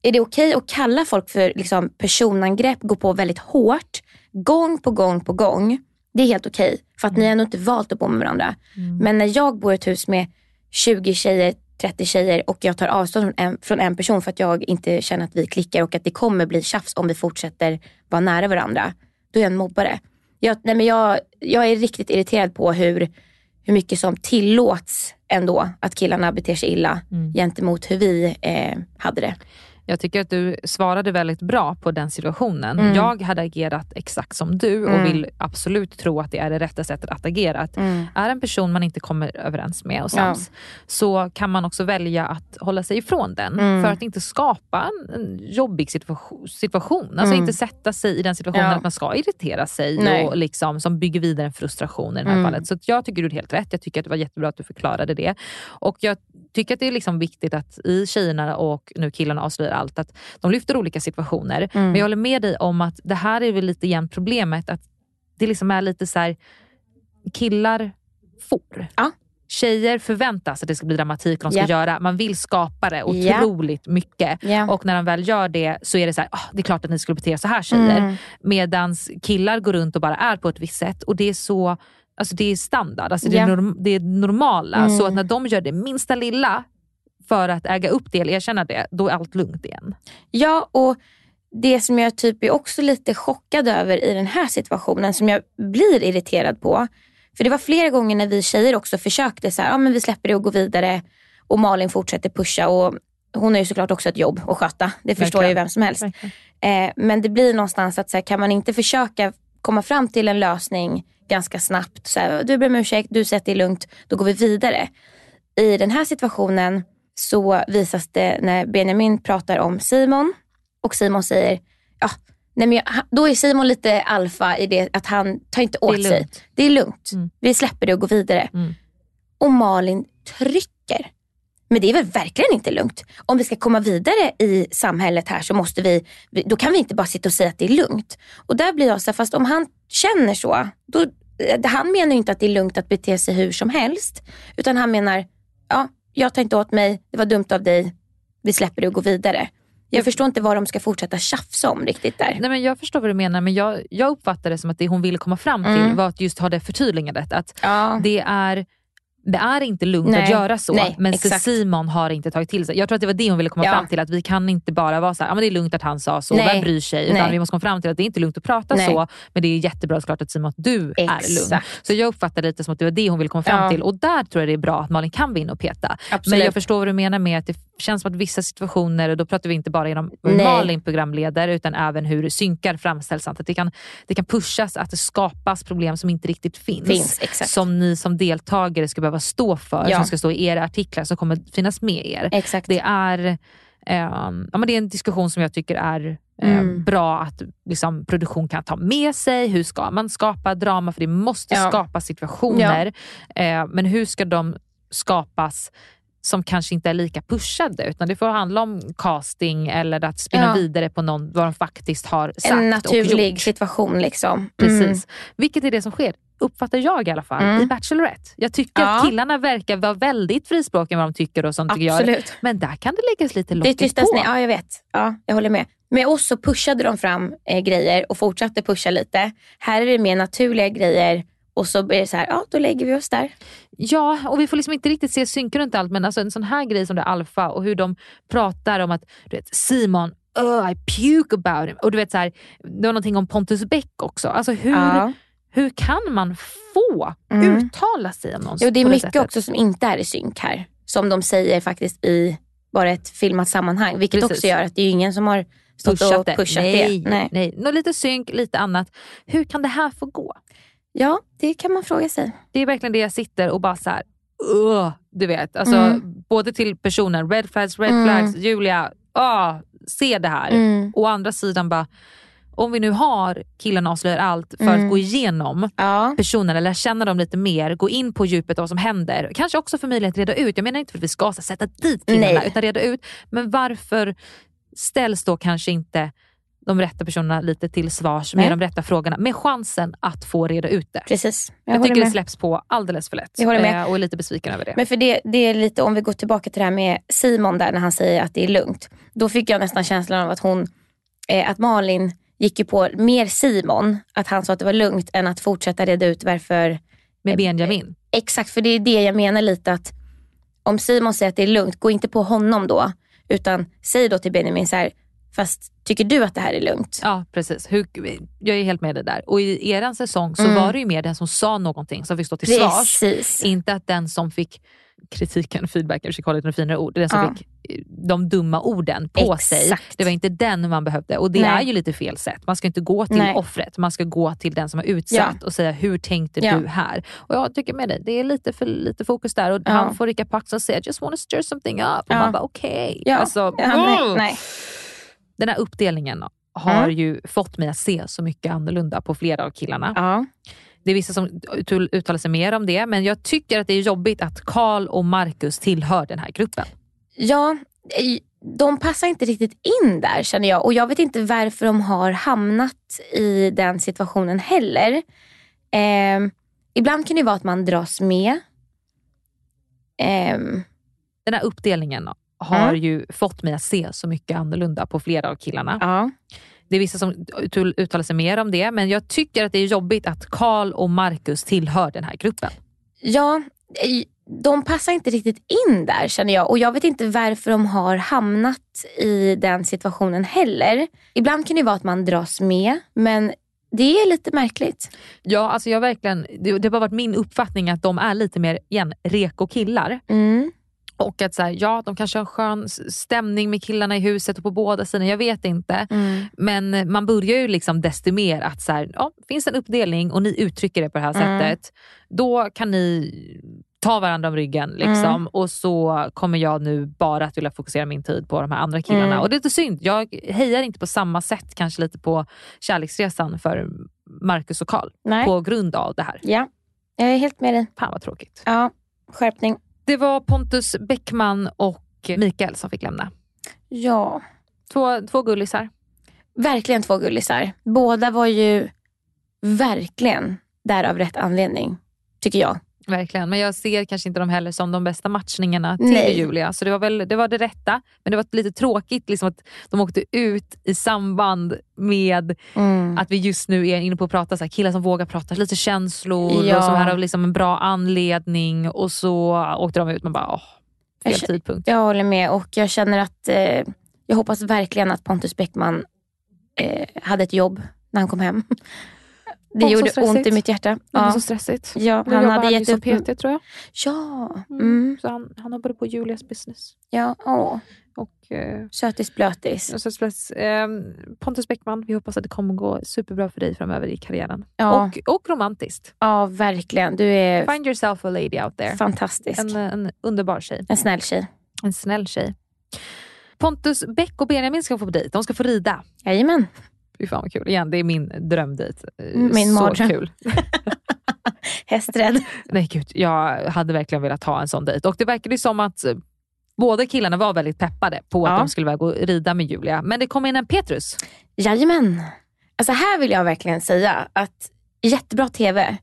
S3: Är det okej att kalla folk för liksom, personangrepp, gå på väldigt hårt, gång på gång på gång? Det är helt okej för att ni har ändå inte valt att bo med varandra. Men när jag bor i ett hus med 20 tjejer, 30 tjejer och jag tar avstånd från en, från en person för att jag inte känner att vi klickar och att det kommer bli tjafs om vi fortsätter vara nära varandra. Då är jag en mobbare. Jag, nej men jag, jag är riktigt irriterad på hur, hur mycket som tillåts ändå att killarna beter sig illa gentemot hur vi eh, hade det.
S1: Jag tycker att du svarade väldigt bra på den situationen.
S3: Mm.
S1: Jag hade agerat exakt som du och
S3: Mm.
S1: vill absolut tro att det är det rätta sättet att agera. Att
S3: Mm.
S1: Är en person man inte kommer överens med och
S3: Ja.
S1: sams så kan man också välja att hålla sig ifrån den
S3: Mm.
S1: för att inte skapa en, jobbig situation. situation. Alltså
S3: Mm.
S1: inte sätta sig i den situationen
S3: Ja.
S1: att man ska irritera sig
S3: Nej.
S1: och liksom, som bygger vidare en frustration i det här
S3: Mm.
S1: fallet. Så jag tycker du är helt rätt. Jag tycker att det var jättebra att du förklarade det. Och jag tycker att det är liksom viktigt att i tjejerna och nu killarna avslöjar allt, att de lyfter olika situationer.
S3: Mm.
S1: Men jag håller med dig om att det här är väl lite igen problemet, att det liksom är lite så här, killar får.
S3: Ja.
S1: Tjejer förväntas att det ska bli dramatik de ska
S3: Japp.
S1: göra. Man vill skapa det otroligt mycket.
S3: Ja.
S1: Och när de väl gör det så är det så här, ah, det är klart att ni skulle bete er så här tjejer.
S3: Mm.
S1: Medans killar går runt och bara är på ett visst sätt. Och det är så Alltså det är standard, alltså det, är norm, det är normala.
S3: Mm.
S1: Så att när de gör det minsta lilla för att äga upp det eller erkänna det, då är allt lugnt igen.
S3: Ja, och det som jag typ är också lite chockad över i den här situationen, som jag blir irriterad på. För det var flera gånger när vi tjejer också försökte så här, ja men vi släpper det och går vidare. Och Malin fortsätter pusha och hon har ju såklart också ett jobb att sköta. Det förstår
S1: Verkligen.
S3: ju vem som helst. Eh, men det blir någonstans att så här, kan man inte försöka komma fram till en lösning ganska snabbt. Så här, du ber om ursäkt, du säger att det är lugnt, då går vi vidare. I den här situationen så visas det när Benjamin pratar om Simon och Simon säger, ja, nej men jag, då är Simon lite alfa i det att han tar inte åt
S1: är
S3: sig. Det är lugnt.
S1: Mm.
S3: Vi släpper det och går vidare.
S1: Mm.
S3: Och Malin trycker. Men det är väl verkligen inte lugnt. Om vi ska komma vidare i samhället här så måste vi, då kan vi inte bara sitta och säga att det är lugnt. Och där blir jag så här, fast om han känner så, då, eh, han menar ju inte att det är lugnt att bete sig hur som helst. Utan han menar, ja, jag tar inte åt mig, det var dumt av dig, vi släpper det och går vidare. Jag förstår inte vad de ska fortsätta tjafsa om riktigt där.
S1: Nej, men jag förstår vad du menar men jag, jag uppfattar det som att det hon ville komma fram till
S3: Mm.
S1: var att just ha det förtydligandet. Att
S3: Ja.
S1: det är det är inte lugnt
S3: Nej.
S1: att göra så,
S3: Nej,
S1: men
S3: exakt.
S1: Simon har inte tagit till sig. Jag tror att det var det hon ville komma
S3: Ja.
S1: fram till, att vi kan inte bara vara så här, ja, men det är lugnt att han sa så,
S3: Nej.
S1: vem bryr sig? Utan vi måste komma fram till att det är inte lugnt att prata så, men det är jättebra såklart att Simon, att du är lugn.
S3: Exakt.
S1: Så jag uppfattar lite som att det var det hon ville komma fram
S3: Ja.
S1: till och där tror jag det är bra att Malin kan vara inne och peta.
S3: Absolut.
S1: Men jag förstår vad du menar med att det känns som att vissa situationer, och då pratar vi inte bara genom
S3: Nej.
S1: Malin programleder utan även hur synkar framställs. Att det, kan, det kan pushas att det skapas problem som inte riktigt finns.
S3: Finns.
S1: Som ni som deltagare ska behöva stå för,
S3: Ja.
S1: som ska stå i era artiklar som kommer finnas med er.
S3: Exakt.
S1: Det är, ehm, ja, men det är en diskussion som jag tycker är eh,
S3: Mm.
S1: bra att liksom, produktion kan ta med sig. Hur ska man skapa drama? För det måste
S3: Ja.
S1: skapas situationer. Eh, men hur ska de skapas som kanske inte är lika pushade utan det får handla om casting eller att spinna
S3: Ja.
S1: vidare på någon, vad de faktiskt har sagt
S3: en
S1: och
S3: naturlig
S1: gjort.
S3: situation liksom.
S1: Precis.
S3: Mm.
S1: Vilket är det som sker, uppfattar jag i alla fall,
S3: Mm.
S1: i Bachelorette. Jag tycker
S3: Ja.
S1: att killarna verkar vara väldigt frispråkiga vad de tycker och sånt.
S3: Absolut.
S1: Men där kan det läggas lite
S3: Det
S1: locket
S3: tystas
S1: på.
S3: ner, ja jag vet. Ja, jag håller med. Med oss så pushade de fram eh, grejer och fortsatte pusha lite. Här är det mer naturliga grejer och så blir det så här, ja då lägger vi oss där.
S1: Ja, och vi får liksom inte riktigt se synken runt allt men alltså en sån här grej som det Alfa och hur de pratar om att du vet, Simon, oh, I puke about him. Och du vet så här, det var någonting om Pontus Beck också. Alltså hur,
S3: Ja.
S1: hur kan man få
S3: Mm.
S1: uttala sig om någon
S3: Jo, det är mycket
S1: sättet?
S3: också som inte är i synk här. Som de säger faktiskt i bara ett filmat sammanhang. Vilket
S1: Precis.
S3: också gör att det är ingen som har stått
S1: Pushat
S3: och
S1: det.
S3: pushat
S1: nej,
S3: det. Nej.
S1: nej. Nå, lite synk, lite annat. Hur kan det här få gå?
S3: Ja, det kan man fråga sig.
S1: Det är verkligen det jag sitter och bara så här, "Ugh", du vet. Alltså,
S3: Mm.
S1: Både till personen, red flags, red
S3: Mm.
S1: flags, Julia, ah, ser det här.
S3: Mm.
S1: Å andra sidan bara, om vi nu har killarna avslöjar allt för
S3: Mm.
S1: att gå igenom
S3: Ja.
S1: personerna, lära känna dem lite mer, gå in på djupet av vad som händer. Kanske också för möjlighet att reda ut. Jag menar inte för att vi ska sätta dit killarna
S3: Nej.
S1: utan reda ut. Men varför ställs då kanske inte de rätta personerna lite till svars med
S3: Nej.
S1: de rätta frågorna med chansen att få reda ut det.
S3: Precis. Jag,
S1: Jag, tycker det
S3: med.
S1: släpps på alldeles för lätt
S3: Jag håller med.
S1: Eh, och är lite besviken över det.
S3: Men för det, det är lite, om vi går tillbaka till det här med Simon där när han säger att det är lugnt. Då fick jag nästan känslan av att hon, eh, att Malin gick ju på mer Simon, att han sa att det var lugnt än att fortsätta reda ut varför.
S1: med Benjamin.
S3: Exakt, för det är det jag menar lite att om Simon säger att det är lugnt, gå inte på honom då. Utan säg då till Benjamin så här, fast tycker du att det här är lugnt?
S1: Ja precis. Hur, jag är helt med dig där. Och i eran säsong så
S3: Mm.
S1: var det ju mer den som sa någonting som fick stå till svars.
S3: Precis.
S1: Inte att den som fick kritiken, feedbacken, försöker lite finare ord, den som
S3: Ja.
S1: fick eh, de dumma orden på sig.
S3: Exakt.
S1: Det var inte den man behövde och det
S3: Nej.
S1: är ju lite fel sätt. Man ska inte gå till
S3: Nej.
S1: offret, man ska gå till den som har utsatt och säga hur tänkte
S3: Ja.
S1: du här? Och jag tycker med dig, det är lite för lite fokus där och
S3: Ja.
S1: han får rycka på axeln och säga just wanna stir something up. Och
S3: Ja.
S1: man bara okej.
S3: Ja.
S1: Alltså,
S3: Ja, nej.
S1: Den här uppdelningen har
S3: Mm.
S1: ju fått mig att se så mycket annorlunda på flera av killarna.
S3: Ja.
S1: Det är vissa som ut- uttalar sig mer om det, men jag tycker att det är jobbigt att Karl och Marcus tillhör den här gruppen.
S3: Ja, eh, de passar inte riktigt in där känner jag. Och jag vet inte varför de har hamnat i den situationen heller. Eh, ibland kan det vara att man dras med. Ehm,
S1: Den här uppdelningen har
S3: Mm.
S1: ju fått mig att se så mycket annorlunda på flera av killarna.
S3: ja.
S1: Det är vissa som ut- uttalar sig mer om det, men jag tycker att det är jobbigt att Karl och Marcus tillhör den här gruppen.
S3: ja, de passar inte riktigt in där känner jag. Och jag vet inte varför de har hamnat i den situationen heller. Ibland kan det vara att man dras med, men det är lite märkligt.
S1: Ja, alltså jag verkligen, det, det har bara varit min uppfattning att de är lite mer igen, reko killar.
S3: Mm.
S1: Och att så här, ja, de kanske har en skön stämning med killarna i huset och på båda sidor, jag vet inte.
S3: Mm.
S1: Men man börjar ju liksom desto mer att så här, ja, finns en uppdelning och ni uttrycker det på det här
S3: Mm.
S1: sättet, då kan ni ta varandra om ryggen. Liksom,
S3: Mm.
S1: Och så kommer jag nu bara att vilja fokusera min tid på de här andra killarna.
S3: Mm.
S1: Och det är lite synd, jag hejar inte på samma sätt kanske lite på kärleksresan för Marcus och Karl på grund av det här.
S3: Ja, jag är helt med dig.
S1: Fan vad tråkigt.
S3: Ja, skärpning.
S1: Det var Pontus Bäckman och Mikael som fick lämna.
S3: Ja,
S1: Två, två gullisar.
S3: verkligen två gullisar. Båda var ju verkligen där av rätt anledning, tycker jag.
S1: Verkligen, men jag ser kanske inte dem heller som de bästa matchningarna till
S3: Nej.
S1: Julia. Så det var, väl, det var det rätta. Men det var lite tråkigt liksom att de åkte ut i samband med
S3: Mm.
S1: att vi just nu är inne på att prata så här, killar som vågar prata, lite känslor
S3: Ja.
S1: och som här av liksom en bra anledning. Och så åkte de ut man bara, åh, fel
S3: Jag
S1: tidpunkt.
S3: Jag håller med och jag känner att eh, jag hoppas verkligen att Pontus Bäckman eh, hade ett jobb när han kom hem. Det gjorde ont i mitt hjärta.
S1: Det var så stressigt.
S3: ja han hade gett
S1: som
S3: upp.
S1: PT tror jag.
S3: Ja,
S1: Mm.
S3: mm.
S1: Så han, han hoppade på Julias business.
S3: ja åh.
S1: Och, eh,
S3: sötis blötis.
S1: Och så släpps, eh, Pontus Bäckman, vi hoppas att det kommer gå superbra för dig framöver i karriären.
S3: Ja.
S1: Och, och romantiskt.
S3: Ja, verkligen. Du är
S1: Find yourself a lady out there.
S3: fantastisk.
S1: En, en underbar tjej.
S3: En snäll tjej.
S1: En snäll tjej. Pontus Bäck och Benjamin ska få dejt. De ska få rida.
S3: Jajamän.
S1: Fy fan vad kul. Igen, det är min drömdejt. Eh,
S3: Min
S1: Så
S3: mardröm.
S1: kul.
S3: Hästrädd.
S1: Nej gud, jag hade verkligen velat ha en sån dejt. Och det verkade ju som att eh, båda killarna var väldigt peppade på att
S3: Ja.
S1: de skulle iväg och rida med Julia. Men det kom in en Petrus.
S3: Jajamän. Alltså här vill jag verkligen säga att jättebra TV.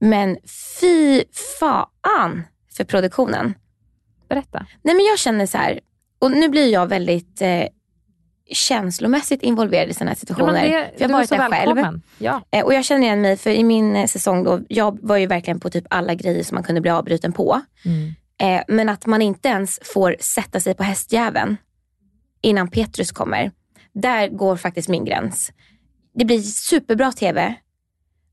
S3: Men fy fan för produktionen.
S1: Berätta.
S3: Nej men jag känner så här, och nu blir jag väldigt eh, känslomässigt involverad i sådana här situationer.
S1: Ja, det,
S3: jag har varit där själv.
S1: välkommen. Ja.
S3: Eh, och jag känner igen mig, för i min eh, säsong då, jag var ju verkligen på typ alla grejer som man kunde bli avbruten på.
S1: Mm.
S3: Eh, men att man inte ens får sätta sig på hästjäveln innan Petrus kommer. Där går faktiskt min gräns. Det blir superbra TV.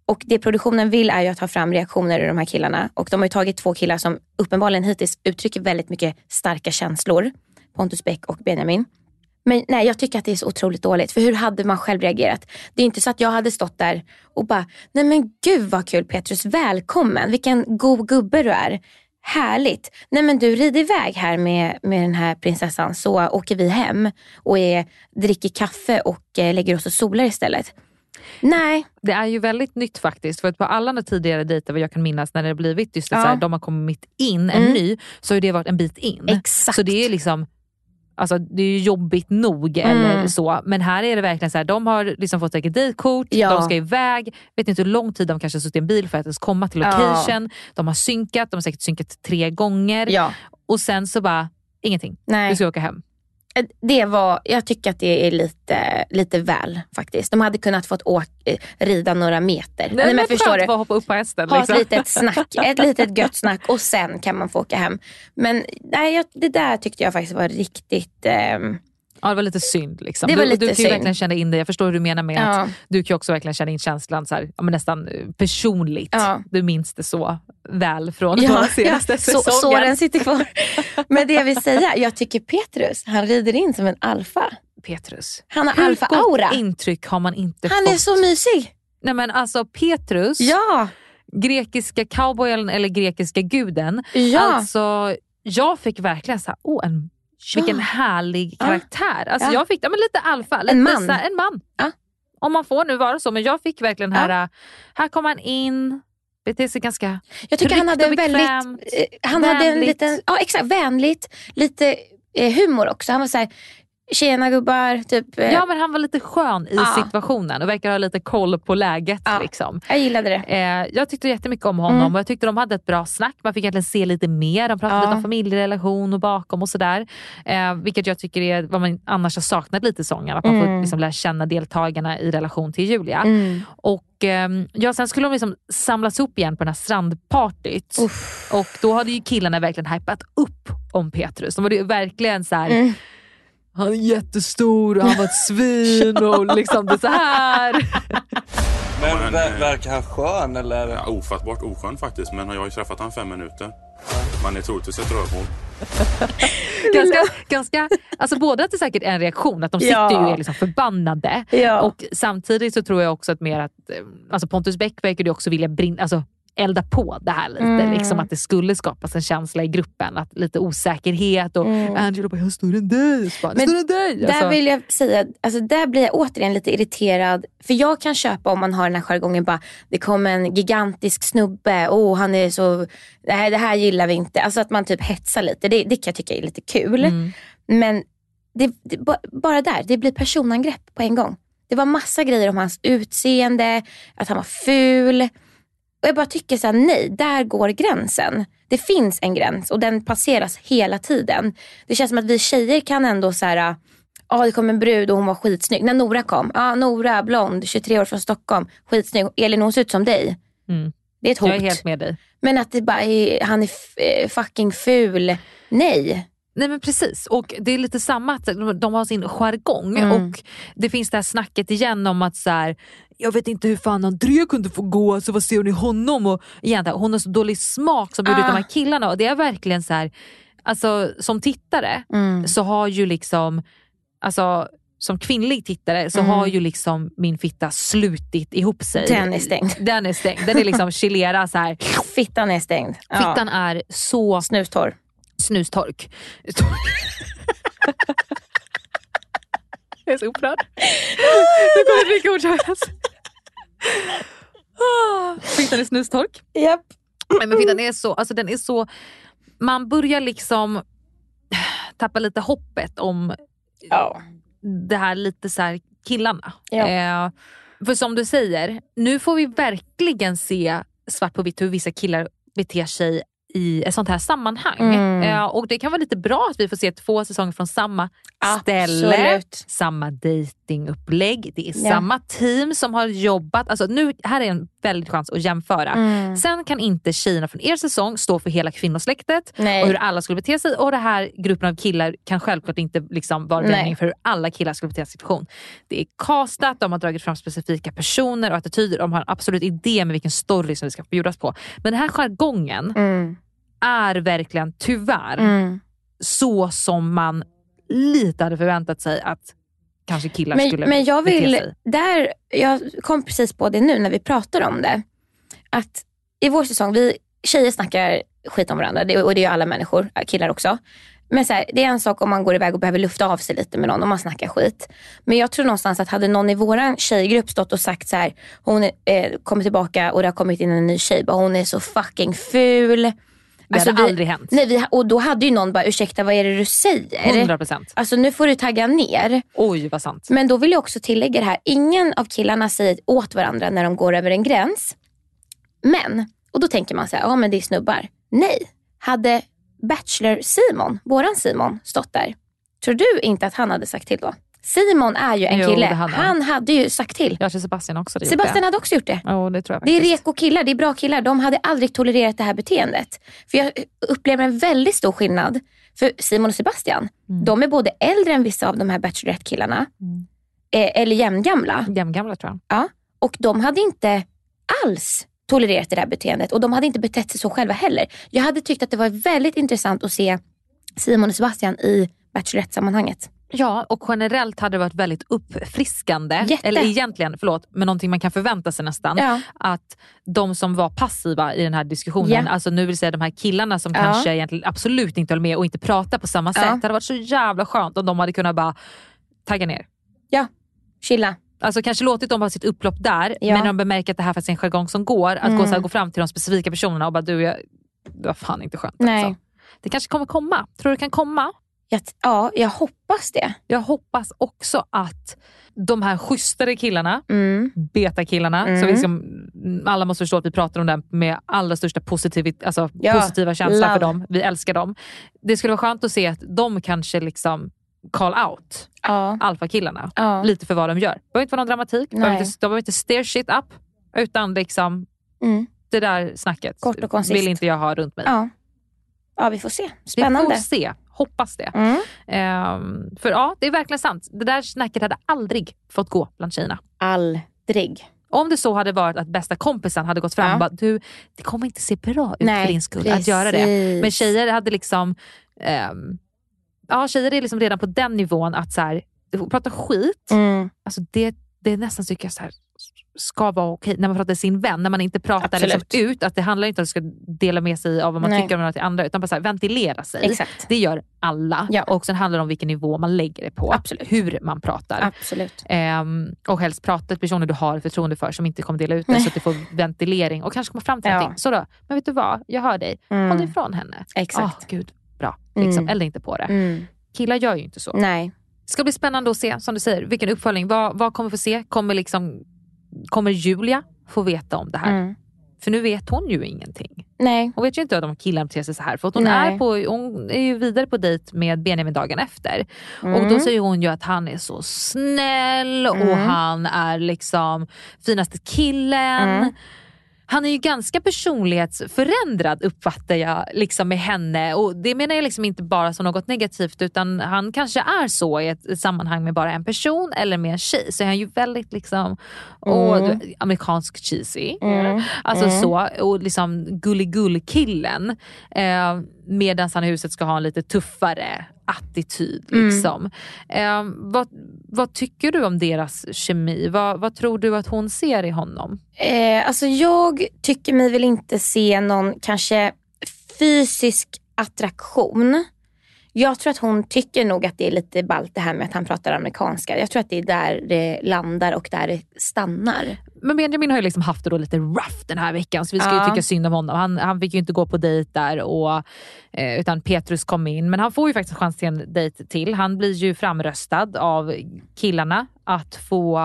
S3: Och det produktionen vill är ju att ta fram reaktioner ur de här killarna. Och de har ju tagit två killar som uppenbarligen hittills uttrycker väldigt mycket starka känslor. Pontus Bäck och Benjamin. Men nej, jag tycker att det är så otroligt dåligt. För hur hade man själv reagerat? Det är inte så att jag hade stått där och bara, nej men gud vad kul Petrus, välkommen. Vilken god gubbe du är. härligt. Nej men du, rid iväg här med, med den här prinsessan så åker vi hem och är, dricker kaffe och eh, lägger oss och solar istället. Nej.
S1: Det är ju väldigt nytt faktiskt. För att på alla de tidigare dejter vad jag kan minnas när det har blivit just det,
S3: Ja.
S1: så här, de har kommit in, en
S3: Mm.
S1: ny, så har det varit en bit in.
S3: Exakt.
S1: Så det är liksom Alltså det är ju jobbigt nog
S3: Mm.
S1: eller så. Men här är det verkligen så här, de har liksom fått säkert dejtkort,
S3: Ja.
S1: de ska iväg, vet inte hur lång tid de kanske har suttit i en bil för att ens komma till
S3: Ja.
S1: location. De har synkat, de har säkert synkat tre gånger.
S3: Ja.
S1: Och sen så bara, ingenting.
S3: Nej.
S1: Du ska åka hem.
S3: Eh, Det var, jag tycker att det är lite, lite väl faktiskt. De hade kunnat fått åka, eh, rida några meter.
S1: Nej, men
S3: förstår
S1: skönt
S3: du?
S1: hoppa upp på hästen.
S3: Ha
S1: liksom.
S3: ett litet snack, ett litet gött snack och sen kan man få åka hem. Men nej, jag, det där tyckte jag faktiskt var riktigt... ehm,
S1: Ja, det var lite synd. Liksom.
S3: Det var
S1: du,
S3: lite
S1: du kan ju
S3: synd.
S1: verkligen känna in det. Jag förstår hur du menar med
S3: Ja.
S1: att du kan också verkligen känna in känslan så här, ja, nästan eh, personligt.
S3: Ja.
S1: Du minns det så väl från
S3: Ja,
S1: våra
S3: ja,
S1: senaste
S3: så, såren sitter kvar. Men det jag vill säga, jag tycker Petrus, han rider in som en alfa.
S1: Petrus.
S3: Han har alfa-aura.
S1: intryck har man inte
S3: Han
S1: fått?
S3: är så mysig.
S1: Nej, men alltså Petrus,
S3: Ja,
S1: grekiska cowboyen eller grekiska guden.
S3: ja.
S1: Alltså, jag fick verkligen så här, oh, en, vilken härlig
S3: Ja.
S1: karaktär. Alltså,
S3: Ja.
S1: Jag fick ja, men lite alfa. Lite
S3: man.
S1: Så här, en man.
S3: Ja.
S1: Om man får nu vara så. Men jag fick verkligen
S3: Ja.
S1: här, här kom han in, beter sig ganska
S3: jag tycker han hade
S1: och
S3: väldigt... eh, Han hade en
S1: vänligt.
S3: liten... Ja, exakt. Vänligt. Lite eh, humor också. Han var såhär, tjena gubbar. Typ, eh,
S1: Ja men han var lite skön i
S3: Ja.
S1: situationen och verkar ha lite koll på läget.
S3: Ja.
S1: Liksom.
S3: Jag gillade det.
S1: Eh, jag tyckte jättemycket om honom
S3: Mm.
S1: och jag tyckte de hade ett bra snack. Man fick egentligen se lite mer. De pratade
S3: Ja.
S1: lite om familjerelation och bakom och sådär. Eh, vilket jag tycker är vad man annars har saknat lite i sången. Att man får
S3: Mm.
S1: liksom lära känna deltagarna i relation till Julia.
S3: Mm.
S1: Och ehm, ja, Sen skulle de liksom samlas upp igen på den här strandpartyt.
S3: Uff.
S1: Och då hade ju killarna verkligen hypat upp om Petrus. De var ju verkligen så här. Han är jättestor och han var ett svin och liksom det så här.
S5: Men ver-
S7: eh,
S5: verkar han skön eller?
S7: Ja, ofattbart oskön faktiskt, men jag har ju träffat han fem minuter. Man är troligtvis ett rövhål.
S1: ganska, ganska, alltså både att det säkert är en reaktion, att de sitter
S3: Ja.
S1: ju och är liksom förbannade.
S3: Ja.
S1: Och samtidigt så tror jag också att mer att eh, alltså Pontus Bäck verkar ju också vilja brinna, alltså elda på det här lite.
S3: Mm.
S1: Liksom att det skulle skapas en känsla i gruppen, att lite osäkerhet och
S3: Mm.
S1: Angelo bara “jag är större än dig”. Bara,
S3: Men
S1: “Större än dig”.
S3: Där
S1: Alltså,
S3: vill jag säga, alltså där blir jag återigen lite irriterad. För jag kan köpa om man har den här jargongen bara, det kom en gigantisk snubbe, oh han är så, nej det här gillar vi inte. Alltså att man typ hetsar lite, det, det kan jag tycka är lite kul.
S1: Mm.
S3: Men det, det, ba- bara där, det blir personangrepp på en gång. Det var massa grejer om hans utseende, att han var ful. Och jag bara tycker så här, nej, där går gränsen. Det finns en gräns och den passeras hela tiden. Det känns som att vi tjejer kan ändå så här, ja det kom en brud och hon var skitsnygg. När Nora kom, ja Nora, blond, 23 år från Stockholm, skitsnygg. Elin hon ser ut som dig.
S1: Mm.
S3: Det är ett hot.
S1: jag är helt med dig.
S3: Men att det bara han är eh, fucking ful. Nej.
S1: Nej men precis, och det är lite samma att de- har sin jargong
S3: Mm.
S1: och det finns det här snacket igen om att så här, jag vet inte hur fan André kunde få gå, alltså, vad ser ni honom? Och igen, här, hon har så dålig smak som bjuder ut
S3: Ah.
S1: de här killarna och det är verkligen så här, alltså som tittare
S3: Mm.
S1: så har ju liksom, alltså som kvinnlig tittare så
S3: Mm.
S1: har ju liksom min fitta slutit ihop sig.
S3: Den är stängd.
S1: Den är stängd. Den är liksom chilera så här.
S3: Fittan är stängd. Ja.
S1: Fittan är så
S3: Snustorr.
S1: Snustork. Jag är så upprörd. Nu kommer det mycket ord. Ah, Fittan är snustork.
S3: Japp.
S1: Nej, men fittan är så, alltså den är så, man börjar liksom tappa lite hoppet om
S3: Ja.
S1: det här lite så här killarna.
S3: Ja.
S1: Eh, för som du säger, nu får vi verkligen se svart på vitt hur vissa killar beter sig i ett sånt här sammanhang.
S3: Mm.
S1: Eh, och Det kan vara lite bra att vi får se två säsonger från samma ställe,
S3: Absolut.
S1: samma datingupplägg. Det är
S3: Ja.
S1: samma team som har jobbat. Alltså nu, här är en väldigt chans att jämföra.
S3: Mm.
S1: Sen kan inte tjejerna från er säsong stå för hela kvinnosläktet
S3: Nej.
S1: och hur alla skulle bete sig. Och den här gruppen av killar kan självklart inte liksom vara
S3: Nej.
S1: vändning för hur alla killar skulle bete sig i situation. Det är castat, de har dragit fram specifika personer och attityder. De har en absolut idé med vilken story som vi ska bjudas på. Men den här jargongen
S3: Mm.
S1: Är verkligen tyvärr
S3: Mm.
S1: så som man lite hade förväntat sig att kanske killar
S3: Men,
S1: skulle
S3: men jag
S1: bete
S3: vill,
S1: sig.
S3: där, jag kom precis på det nu när vi pratar om det. Att i vår säsong, vi tjejer snackar skit om varandra det, och det är ju alla människor, killar också. Men så här, det är en sak om man går iväg och behöver lufta av sig lite med någon och man snackar skit. Men jag tror någonstans att hade någon i våran tjejgrupp stått och sagt så här, hon eh, kommer tillbaka och det har kommit in en ny tjej, bara, hon är så fucking ful.
S1: Det hade
S3: vi,
S1: aldrig hänt.
S3: Nej, vi, och då hade ju någon bara, ursäkta vad är det du säger?
S1: 100 procent.
S3: Alltså nu får du tagga ner.
S1: Oj vad sant.
S3: Men då vill jag också tillägga det här, ingen av killarna säger åt varandra när de går över en gräns. Men, och då tänker man så här, ja men det är snubbar. Nej, hade Bachelor Simon, våran Simon, stått där. Tror du inte att han hade sagt till då? Simon är ju en
S1: Jo,
S3: kille.
S1: han.
S3: han hade ju sagt till.
S1: Jag tror Sebastian också hade
S3: Sebastian
S1: det.
S3: hade också gjort det.
S1: Jo, det tror jag
S3: Det är reko killar, det är bra killar. De hade aldrig tolererat det här beteendet. För jag upplever en väldigt stor skillnad. För Simon och Sebastian,
S1: Mm.
S3: de är både äldre än vissa av de här Bachelorette-killarna. Eh, eller jämngamla.
S1: Jämngamla tror jag.
S3: Ja. Och de hade inte alls tolererat det där beteendet. Och de hade inte betett sig så själva heller. Jag hade tyckt att det var väldigt intressant att se Simon och Sebastian i Bachelorette-sammanhanget.
S1: Ja, och generellt hade det varit väldigt uppfriskande.
S3: Jätte.
S1: Eller egentligen, förlåt, men någonting man kan förvänta sig nästan.
S3: Ja.
S1: Att de som var passiva i den här diskussionen,
S3: Ja.
S1: alltså nu vill säga de här killarna som
S3: Ja.
S1: kanske egentligen absolut inte höll med och inte pratar på samma sätt. Det hade varit så jävla skönt om de hade kunnat bara tagga ner.
S3: Ja, chilla.
S1: Alltså kanske låtit dem ha sitt upplopp där, men när de bemärker att det här faktiskt är en jargong som går, att
S3: Mm.
S1: gå, så här, gå fram till de specifika personerna och bara du, jag, det var fan inte skönt.
S3: Nej.
S1: Alltså. Det kanske kommer komma. Tror du det kan komma?
S3: Jag, ja, jag hoppas det.
S1: Jag hoppas också att de här schysstare killarna,
S3: Mm.
S1: betakillarna,
S3: Mm.
S1: vi ska, alla måste förstå att vi pratar om dem med allra största positiv, alltså
S3: Ja,
S1: positiva känsla för dem. Vi älskar dem. Det skulle vara skönt att se att de kanske liksom call out
S3: Ja.
S1: alfakillarna
S3: Ja.
S1: lite för vad de gör. Det behöver inte vara någon dramatik, de behöver inte, de behöver inte steer shit up, utan liksom
S3: Mm.
S1: det där snacket
S3: Kort och koncist.
S1: vill inte jag ha runt mig.
S3: Ja. ja, vi får se.
S1: Vi
S3: Spännande.
S1: får se, hoppas det.
S3: Mm.
S1: Ehm, för ja, det är verkligen sant. Det där snacket hade aldrig fått gå bland tjejerna.
S3: Aldrig.
S1: Om det så hade varit att bästa kompisen hade gått fram
S3: Ja.
S1: och bara, du det kommer inte se bra ut
S3: Nej,
S1: för din skull att göra det.
S3: precis.
S1: Men tjejer hade liksom, ehm, ja tjejer är liksom redan på den nivån att så här, prata skit,
S3: Mm.
S1: alltså det, det är nästan tycker jag så här, ska vara okej när man pratar till sin vän, när man inte pratar liksom ut, att det handlar inte om att ska dela med sig av vad man
S3: Nej.
S1: tycker om något till andra, utan bara så här, ventilera sig.
S3: Exakt.
S1: Det gör alla.
S3: Ja.
S1: Och sen handlar det om vilken nivå man lägger det på.
S3: Absolut.
S1: Hur man pratar.
S3: Absolut.
S1: Ehm, och helst prata till personer du har förtroende för som inte kommer dela ut det
S3: Nej.
S1: så att du får ventilering och kanske komma fram till
S3: Ja.
S1: någonting. Så då, men vet du vad? Jag hör dig.
S3: Mm.
S1: Håll dig ifrån henne.
S3: Exakt.
S1: Ah, gud, bra. Liksom.
S3: Mm.
S1: Elda inte på det.
S3: Mm.
S1: Killar gör ju inte så.
S3: Nej.
S1: Det ska bli spännande att se, som du säger, vilken uppföljning. Vad, vad kommer vi få se? Kommer, liksom, kommer Julia få veta om det här?
S3: Mm.
S1: För nu vet hon ju ingenting.
S3: Nej.
S1: Hon vet ju inte att de killarna beter sig så här. För hon,
S3: Nej.
S1: är på, hon är ju vidare på dejt med Benjamin dagen efter. Och
S3: Mm.
S1: då säger hon ju att han är så snäll och
S3: Mm.
S1: han är liksom finaste killen. Han är ju ganska personlighetsförändrad uppfattar jag liksom med henne. Och Det menar jag liksom inte bara som något negativt utan han kanske är så i ett, sammanhang med bara en person eller med en tjej. Så är han ju väldigt liksom åh,
S3: Mm.
S1: amerikansk cheesy.
S3: Mm.
S1: Alltså
S3: Mm.
S1: så, och liksom gulligull-killen. Eh, Medan han i huset ska ha en lite tuffare attityd.
S3: Mm.
S1: Liksom. Eh, vad, vad tycker du om deras kemi? Vad, vad tror du att hon ser i honom?
S3: Eh, alltså jag tycker mig väl inte se någon kanske fysisk attraktion. Jag tror att hon tycker nog att det är lite ballt det här med att han pratar amerikanska. Jag tror att det är där det landar och där det stannar.
S1: Men Benjamin har ju liksom haft det då lite rough den här veckan så vi ska
S3: Ja.
S1: ju tycka synd om honom. Han, han fick ju inte gå på dejt där och, eh, utan Petrus kom in. Men han får ju faktiskt chans till en dejt till. Han blir ju framröstad av killarna att få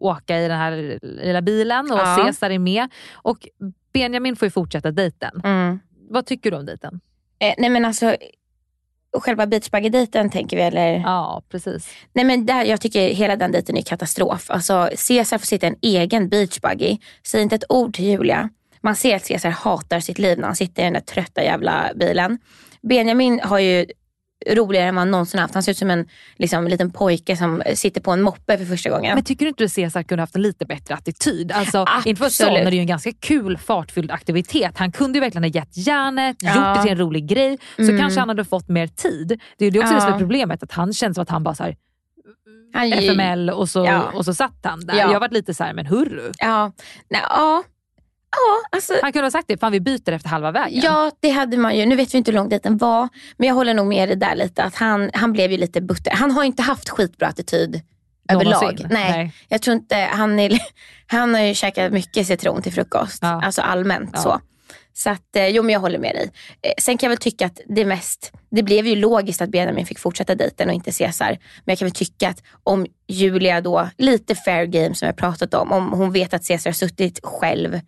S1: åka i den här lilla bilen och
S3: Ja.
S1: Cesar är med. Och Benjamin får ju fortsätta dejten. Vad tycker du om dejten?
S3: Eh, nej men alltså, själva beachbuggy-dejten tänker vi eller?
S1: Ja, precis.
S3: Nej men där, jag tycker hela den dejten är katastrof. Alltså Cesar får sitta i en egen beachbuggy. Säg inte ett ord till Julia. Man ser att Cesar hatar sitt liv när han sitter i den där trötta jävla bilen. Benjamin har ju roligare än vad han någonsin haft. Han ser ut som en liksom, liten pojke som sitter på en moppe för första gången.
S1: Men tycker du inte att Cesar kunde haft en lite bättre attityd? Alltså,
S3: Absolut.
S1: det är ju en ganska kul fartfylld aktivitet. Han kunde ju verkligen ha gett järnet,
S3: Ja.
S1: gjort det till en rolig grej. Så
S3: Mm.
S1: kanske han hade fått mer tid. Det är ju det också det som är
S3: Ja.
S1: problemet, att han känns som att han bara så här, FML och så,
S3: Ja.
S1: och så satt han där.
S3: Ja.
S1: Jag varit lite så här, men hurru.
S3: Ja, nej, ja. Ja, alltså,
S1: Han kunde ha sagt det, fan vi byter efter halva vägen.
S3: Ja, det hade man ju. Nu vet vi inte hur lång dejten var. Men jag håller nog med dig där lite. Att han, han blev ju lite butter. Han har inte haft skitbra attityd överlag. Nej,
S1: Nej.
S3: Jag tror inte, han, är, han har ju käkat mycket citron till frukost.
S1: Ja.
S3: Alltså allmänt
S1: Ja.
S3: så. Så att, eh, jo men jag håller med dig. Eh, Sen kan jag väl tycka att det mest, det blev ju logiskt att Benjamin fick fortsätta dejten och inte Cesar. Men jag kan väl tycka att om Julia då, lite fair game som jag pratat om, om hon vet att Cesar har suttit själv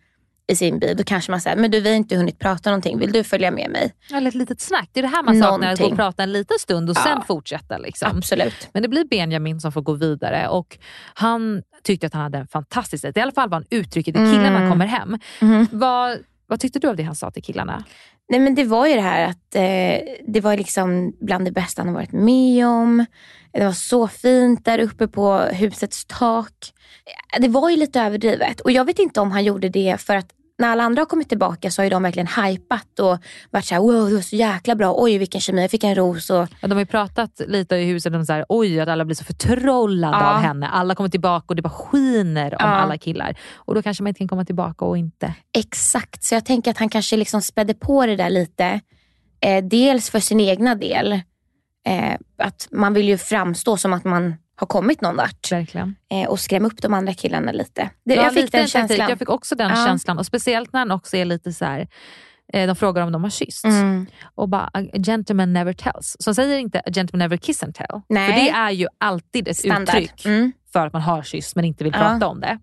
S3: i sin bil, då kanske man säger, men du vi har inte hunnit prata någonting, vill du följa med mig?
S1: Eller ett litet snack. Det är det här man saknar, att gå
S3: Någonting.
S1: och prata en liten stund och
S3: Ja.
S1: sen fortsätta. Liksom.
S3: Absolut.
S1: Men det blir Benjamin som får gå vidare och han tyckte att han hade en fantastisk dejt. I alla fall var han uttrycket till killarna
S3: Mm.
S1: kommer hem.
S3: Mhm.
S1: Vad, vad tyckte du av det han sa till killarna?
S3: Nej men det var ju det här att eh, det var liksom bland det bästa han har varit med om. Det var så fint där uppe på husets tak. Det var ju lite överdrivet och jag vet inte om han gjorde det för att när alla andra har kommit tillbaka så har de verkligen hypat och varit såhär wow det var så jäkla bra, oj vilken kemi, jag fick en ros och
S1: Ja, de har ju pratat lite i huset om så här, oj att alla blir så förtrollade
S3: Ja.
S1: av henne. Alla kommer tillbaka och det bara skiner om
S3: Ja.
S1: alla killar. Och då kanske man inte kan komma tillbaka och inte.
S3: Exakt, så jag tänker att han kanske liksom spädde på det där lite. Eh, dels för sin egna del. Eh, att man vill ju framstå som att man har kommit någon vart.
S1: Verkligen.
S3: Eh, och skrämma upp de andra killarna lite. Det,
S1: Ja,
S3: jag fick den känslan.
S1: Jag fick också den
S3: Ja.
S1: känslan. Och Speciellt när han också är lite så här. eh, De frågar om de har kyssts.
S3: Mm.
S1: Och bara, a gentleman never tells. Så de säger inte a gentleman never kiss and tell.
S3: Nej.
S1: För det är ju alltid ett
S3: Standard.
S1: uttryck
S3: Mm.
S1: för att man har kysst men inte vill
S3: Ja.
S1: prata om det.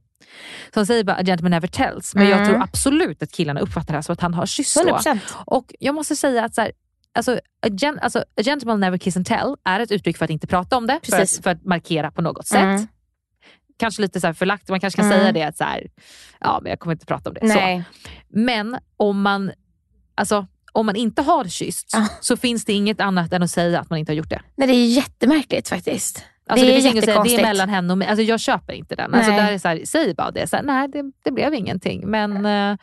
S1: Så de säger bara a gentleman never tells. Men jag
S3: Mm.
S1: tror absolut att killarna uppfattar det här som att han har kysst. då.
S3: 100%.
S1: Och jag måste säga att så här, alltså, a, gen, alltså, a gentleman never kiss and tell är ett uttryck för att inte prata om det. För att, för att markera på något sätt.
S3: Mm.
S1: Kanske lite så förlagt, man kanske kan
S3: Mm.
S1: säga det att så här, ja, men jag kommer inte prata om det. Så. Men om man, alltså, om man inte har kysst
S3: Ja.
S1: så finns det inget annat än att säga att man inte har gjort det.
S3: Nej, det är jättemärkligt faktiskt.
S1: Alltså,
S3: det,
S1: det,
S3: är
S1: finns säga, det är mellan henne och mig. Alltså, jag köper inte den. Alltså, där är så här, säg bara det. Så här, nej, det, det blev ingenting. Men eh,
S3: Men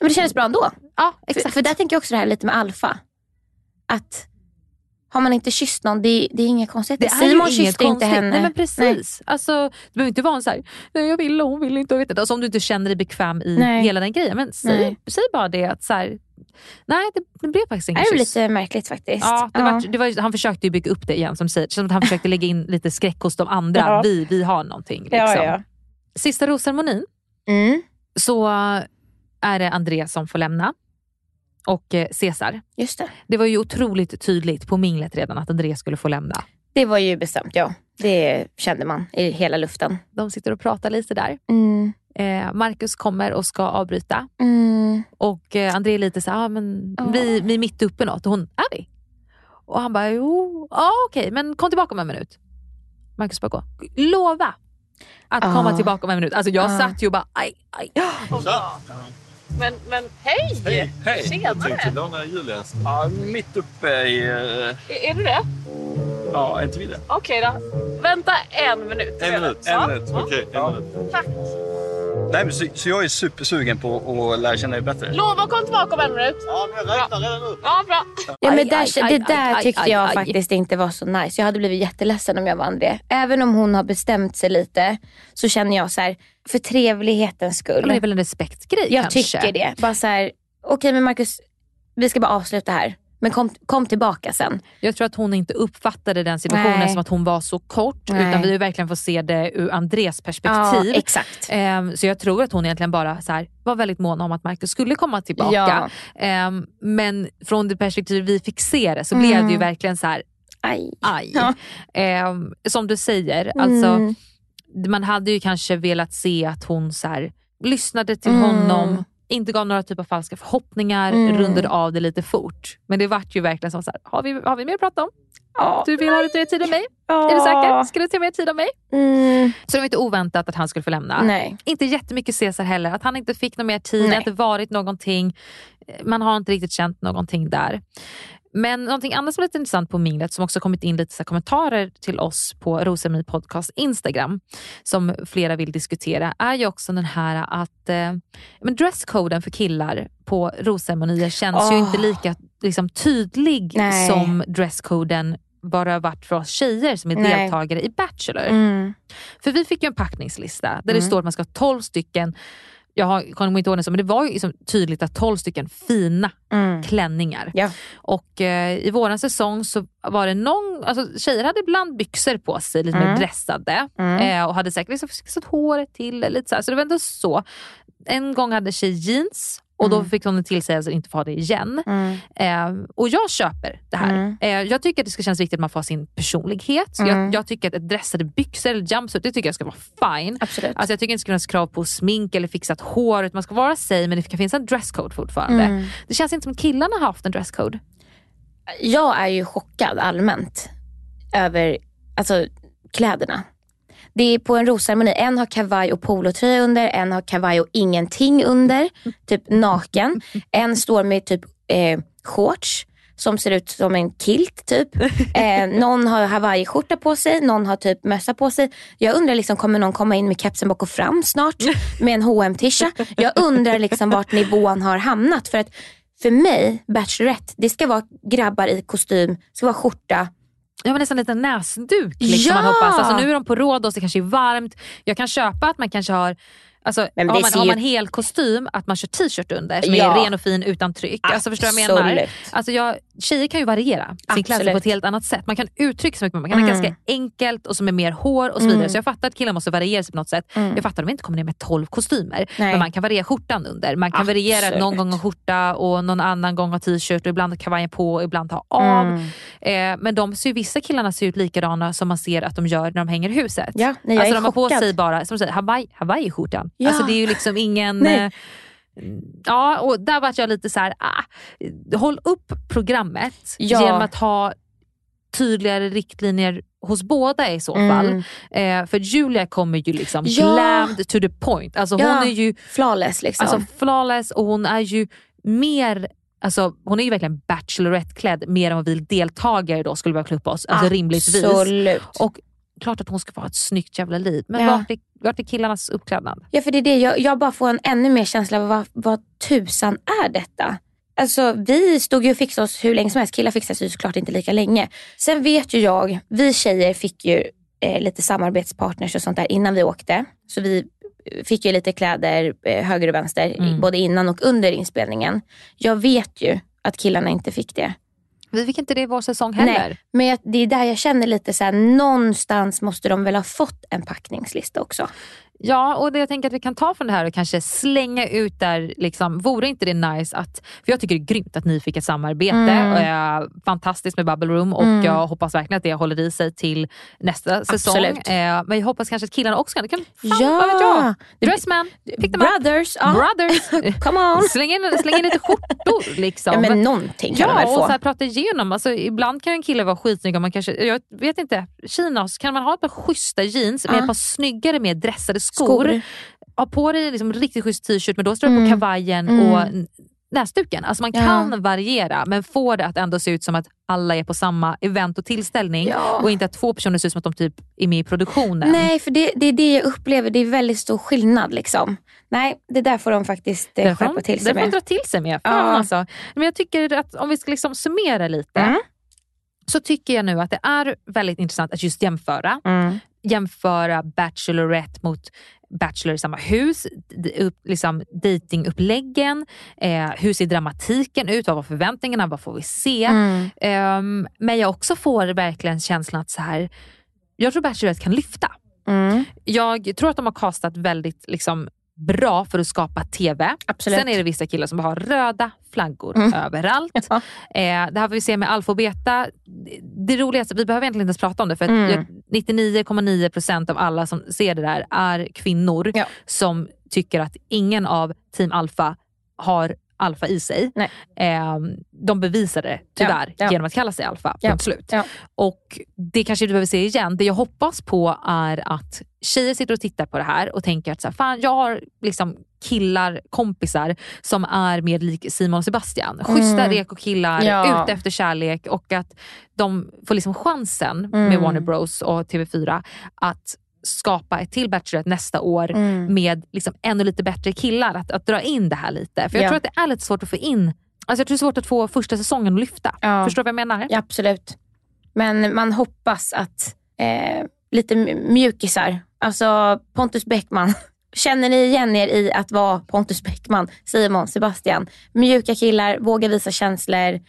S3: det kändes bra ändå.
S1: ja,
S3: För,
S1: exakt.
S3: för där tänker jag också det här lite med alfa. Att har man inte kysst någon, det, det är inga konstigheter.
S1: Det är
S3: Simon kysste inte henne.
S1: Nej, men precis. Alltså, det behöver inte vara en så här, nej jag vill och hon vill inte. Och vet inte. Alltså, om du inte känner dig bekväm i
S3: Nej.
S1: hela den grejen. Men säg,
S3: Nej.
S1: säg bara det att så här, nej det, det blev faktiskt
S3: Det
S1: ingen
S3: är
S1: kyss.
S3: lite märkligt faktiskt.
S1: Ja, det var, det var, han försökte ju bygga upp det igen som säger. Som att han försökte lägga in lite skräck hos de andra.
S3: Ja.
S1: Vi, vi har någonting. Liksom.
S3: Ja, ja.
S1: Sista rosceremonin
S3: Mm,
S1: så är det André som får lämna. Och eh, Cesar.
S3: just det.
S1: Det var ju otroligt tydligt på minglet redan att André skulle få lämna.
S3: Det var ju bestämt, ja. Det kände man i hela luften.
S1: De sitter och pratar lite där.
S3: Mm,
S1: Eh, Marcus kommer och ska avbryta.
S3: mm,
S1: Och eh, André är lite så här, ah, men
S3: Ja.
S1: vi, vi är mitt uppe något. Och hon, är vi? Och han bara, jo, ja okej, men kom tillbaka om en minut. Marcus bara, gå. Lova att
S3: Ja.
S1: komma tillbaka om en minut. Alltså jag
S3: Ja.
S1: satt ju och bara, aj, aj.
S8: Men, men hej!
S5: Hej! Hej!
S8: Tjenare!
S5: Julian. Ja, mitt uppe i... eh,
S8: Är, är du det?
S5: Ja, är inte vi det?
S8: Okej då. Vänta en minut.
S5: En minut. En minut. Okej, en minut.
S8: Tack.
S5: Nej, men så, så jag är supersugen på att lära känna dig bättre.
S8: Lova kom tillbaka om en minut.
S5: Ja, men jag räknar redan nu.
S8: Ja, bra.
S3: Ja, men där,
S1: aj, aj,
S3: det där tyckte jag faktiskt inte var så nice. Jag hade blivit jätteledsen om jag var André. Även om hon har bestämt sig lite så känner jag så här, för trevlighetens skull.
S1: Men det är väl en respektgrej
S3: jag
S1: kanske?
S3: tycker det. Bara så här, okej men Marcus, vi ska bara avsluta här. Men kom, kom tillbaka sen.
S1: Jag tror att hon inte uppfattade den situationen
S3: Nej.
S1: som att hon var så kort.
S3: Nej.
S1: Utan vi har verkligen fått se det ur Andres
S3: Ja,
S1: perspektiv.
S3: exakt.
S1: Ehm, så jag tror att hon egentligen bara så här, var väldigt mån om att Marcus skulle komma tillbaka.
S3: Ja.
S1: Ehm, men från det perspektiv vi fick se det så
S3: Mm.
S1: blev det ju verkligen så här,
S3: Aj.
S1: aj.
S3: Ja.
S1: Ehm, som du säger, alltså,
S3: Mm.
S1: man hade ju kanske velat se att hon så här, lyssnade till
S3: Mm.
S1: honom, inte gav några typ av falska förhoppningar,
S3: Mm.
S1: rundade av det lite fort. Men det vart ju verkligen som så här, har vi, har vi mer att prata om?
S3: Ja.
S1: Du vill ha lite mer tid av mig? Är du säker? Ska du ta mer tid av mig?
S3: Mm.
S1: Så det var inte oväntat att han skulle få lämna.
S3: Nej.
S1: Inte jättemycket Cesar heller, att han inte fick någon mer tid, det
S3: Nej.
S1: har inte varit någonting. Man har inte riktigt känt någonting där. Men någonting annat som är lite intressant på minglet som också kommit in lite så kommentarer till oss på Rosceremoni podcast Instagram som flera vill diskutera är ju också den här att eh, men dresscoden för killar på rosceremonier känns ju
S3: Åh.
S1: inte lika liksom, tydlig
S3: Nej.
S1: som dresscoden bara varit för oss tjejer som är
S3: Nej.
S1: deltagare i Bachelor.
S3: Mm.
S1: För vi fick ju en packningslista där det
S3: Mm.
S1: står att man ska ha 12 stycken jag har, kommer inte ihåg det men det var ju liksom tydligt att 12 stycken fina
S3: Mm.
S1: klänningar.
S3: Ja.
S1: Och eh, i våran säsong så var det någon, alltså tjejer hade ibland byxor på sig, lite mer
S3: Mm.
S1: dressade
S3: Mm.
S1: eh, och hade säkert liksom fixat håret till, lite så, här. så det var ändå så. En gång hade tjej jeans och då
S3: Mm.
S1: fick hon en tillsägelse att inte få ha det igen. Eh, och jag köper det här. Eh, jag tycker att det ska kännas viktigt att man får ha sin personlighet. Jag, jag tycker att ett dressade byxor eller jumpsuit, det tycker jag ska vara fine.
S3: Absolut.
S1: Alltså jag tycker inte det ska finnas krav på smink eller fixat hår. Utan man ska vara sig men det kan finnas en dresscode fortfarande. Det känns inte som killarna har haft en dresscode.
S3: Jag är ju chockad allmänt över alltså, kläderna. Det är på en rosceremoni, en har kavaj och polotröja under, en har kavaj och ingenting under, typ naken. En står med typ eh, shorts som ser ut som en kilt typ. Eh, någon har hawaiiskjorta på sig, någon har typ mössa på sig. Jag undrar liksom, kommer någon komma in med kepsen bak och fram snart med en hm tisha Jag undrar liksom vart nivån har hamnat. För att för mig, Bachelorette, det ska vara grabbar i kostym, det ska vara skjorta.
S1: Ja men nästan en liten näsduk liksom,
S3: Ja!
S1: man hoppas. Alltså, nu är de på Rhodos, det kanske är varmt. Jag kan köpa att man kanske har Alltså,
S3: Men
S1: har, man,
S3: ser
S1: har man hel kostym, att man kör t-shirt under som
S3: Ja.
S1: är ren och fin utan tryck. Alltså, förstår du vad jag menar? Alltså, jag, tjejer kan ju variera sin klädsel på ett helt annat sätt. Man kan uttrycka sig mycket. Man kan ha
S3: Mm.
S1: ganska enkelt och som är mer hår och så
S3: Mm.
S1: vidare. Så jag fattar att killar måste variera sig på något sätt.
S3: Mm.
S1: Jag fattar att de inte kommer ner med 12 kostymer.
S3: Nej.
S1: Men man kan variera skjortan under. Man kan variera
S3: Absolut.
S1: någon gång ha skjorta och någon annan gång ha t-shirt och ibland ha kavajen på och ibland ha av.
S3: Mm.
S1: Eh, men de ser, vissa killarna ser ut likadana som man ser att de gör när de hänger i huset.
S3: Ja, nej,
S1: alltså de har på
S3: chockad.
S1: sig bara, som du säger, Hawaii, Hawaii-skjortan.
S3: Ja.
S1: Alltså det är ju liksom ingen...
S3: Nej.
S1: eh, Ja, och där var jag lite så här, ah, håll upp programmet
S3: Ja.
S1: genom att ha tydligare riktlinjer hos båda i så
S3: Mm.
S1: fall. Eh, för Julia kommer ju liksom
S3: Ja.
S1: glammed to the point. Alltså hon
S3: Ja.
S1: är ju
S3: Flawless liksom.
S1: alltså flawless och hon är ju mer Alltså, hon är ju verkligen Bachelorette-klädd mer än vad vi deltagare då skulle vara klippa oss. Alltså rimligtvis. Och klart att hon ska få ha ett snyggt jävla liv. Men
S3: Ja.
S1: vart, är, vart är killarnas uppklädnad?
S3: Ja för det är det, jag, jag bara får en ännu mer känsla av vad, vad tusan är detta? Alltså vi stod ju och fixade oss hur länge som helst. Killar fixade sig såklart inte lika länge. Sen vet ju jag, vi tjejer fick ju eh, lite samarbetspartners och sånt där innan vi åkte. Så vi fick ju lite kläder eh, höger och vänster,
S1: Mm.
S3: både innan och under inspelningen. Jag vet ju att killarna inte fick det.
S1: Vi fick inte det i vår säsong heller.
S3: Nej, men jag, det är där jag känner lite så här, någonstans måste de väl ha fått en packningslista också.
S1: Ja, och det jag tänker att vi kan ta från det här och kanske slänga ut där, liksom, vore inte det nice att, för jag tycker det är grymt att ni fick ett samarbete,
S3: Mm.
S1: och, eh, fantastiskt med Bubble Room och
S3: Mm.
S1: jag hoppas verkligen att det håller i sig till nästa säsong.
S3: Absolut.
S1: Eh, men jag hoppas kanske att killarna också kan, fan,
S3: Ja.
S1: vad vet jag? Dressman, pick them up.
S3: Brothers, ja.
S1: Brothers.
S3: Come on.
S1: Släng in, släng in lite skjortor liksom.
S3: Ja, men någonting kan de väl
S1: Ja, och
S3: få.
S1: så här, prata igenom. Alltså, ibland kan en kille vara skitsnygg och man kanske, jag vet inte, chinos, kan man ha ett par schyssta jeans med
S3: Ja.
S1: ett par snyggare, mer dressade skor.
S3: Skor.
S1: Ha på dig liksom riktigt schysst t-shirt men då står det
S3: Mm.
S1: på kavajen
S3: Mm.
S1: och näsduken. Alltså man
S3: Ja.
S1: kan variera men få det att ändå se ut som att alla är på samma event och tillställning
S3: Ja.
S1: och inte att två personer ser ut som att de typ är med i produktionen.
S3: Nej, för det, det är det jag upplever. Det är väldigt stor skillnad. Liksom. Nej, det där får de faktiskt eh,
S1: Det
S3: skärpa till
S1: det
S3: sig
S1: får de
S3: med.
S1: dra till sig med. Fan,
S3: Ja.
S1: alltså. Men jag tycker att om vi ska liksom summera lite
S3: Mm.
S1: så tycker jag nu att det är väldigt intressant att just jämföra.
S3: Mm.
S1: Jämföra Bachelorette mot Bachelor i samma hus, upp, liksom datinguppläggen, eh, hur ser dramatiken ut, vad var förväntningarna, vad får vi se?
S3: Mm.
S1: Ehm, men jag också får verkligen känslan att så här, jag tror Bachelorette kan lyfta.
S3: Mm.
S1: Jag tror att de har castat väldigt liksom, bra för att skapa TV.
S3: Absolut.
S1: Sen är det vissa killar som har röda flaggor
S3: Mm.
S1: överallt.
S3: Ja.
S1: Eh, det här får vi se med alfa och beta. Det- roligaste, vi behöver egentligen inte ens prata om det för
S3: Mm.
S1: jag- 99,9% av alla som ser det där är kvinnor
S3: Ja.
S1: som tycker att ingen av team alfa har alfa i sig. Eh, de bevisar det tyvärr
S3: Ja,
S1: genom att kalla sig alfa.
S3: Ja,
S1: Punkt slut. Och det kanske du behöver se igen. Det jag hoppas på är att tjejer sitter och tittar på det här och tänker att så här, fan, jag har liksom killar, kompisar som är mer lik Simon och Sebastian. Schyssta
S3: Mm.
S1: reko killar,
S3: Ja.
S1: ute efter kärlek och att de får liksom chansen med
S3: Mm.
S1: Warner Bros och TV4 att skapa ett till Bachelorette nästa år
S3: Mm.
S1: med liksom ännu lite bättre killar. Att, att dra in det här lite. För jag
S3: Ja.
S1: tror att det är lite svårt att få in, alltså jag tror det är svårt att få första säsongen att lyfta.
S3: Ja.
S1: Förstår du vad jag menar?
S3: Ja, absolut. Men man hoppas att eh, lite mjukisar, alltså Pontus Bäckman, Känner ni igen er i att vara Pontus Bäckman, Simon, Sebastian? Mjuka killar, våga visa känslor.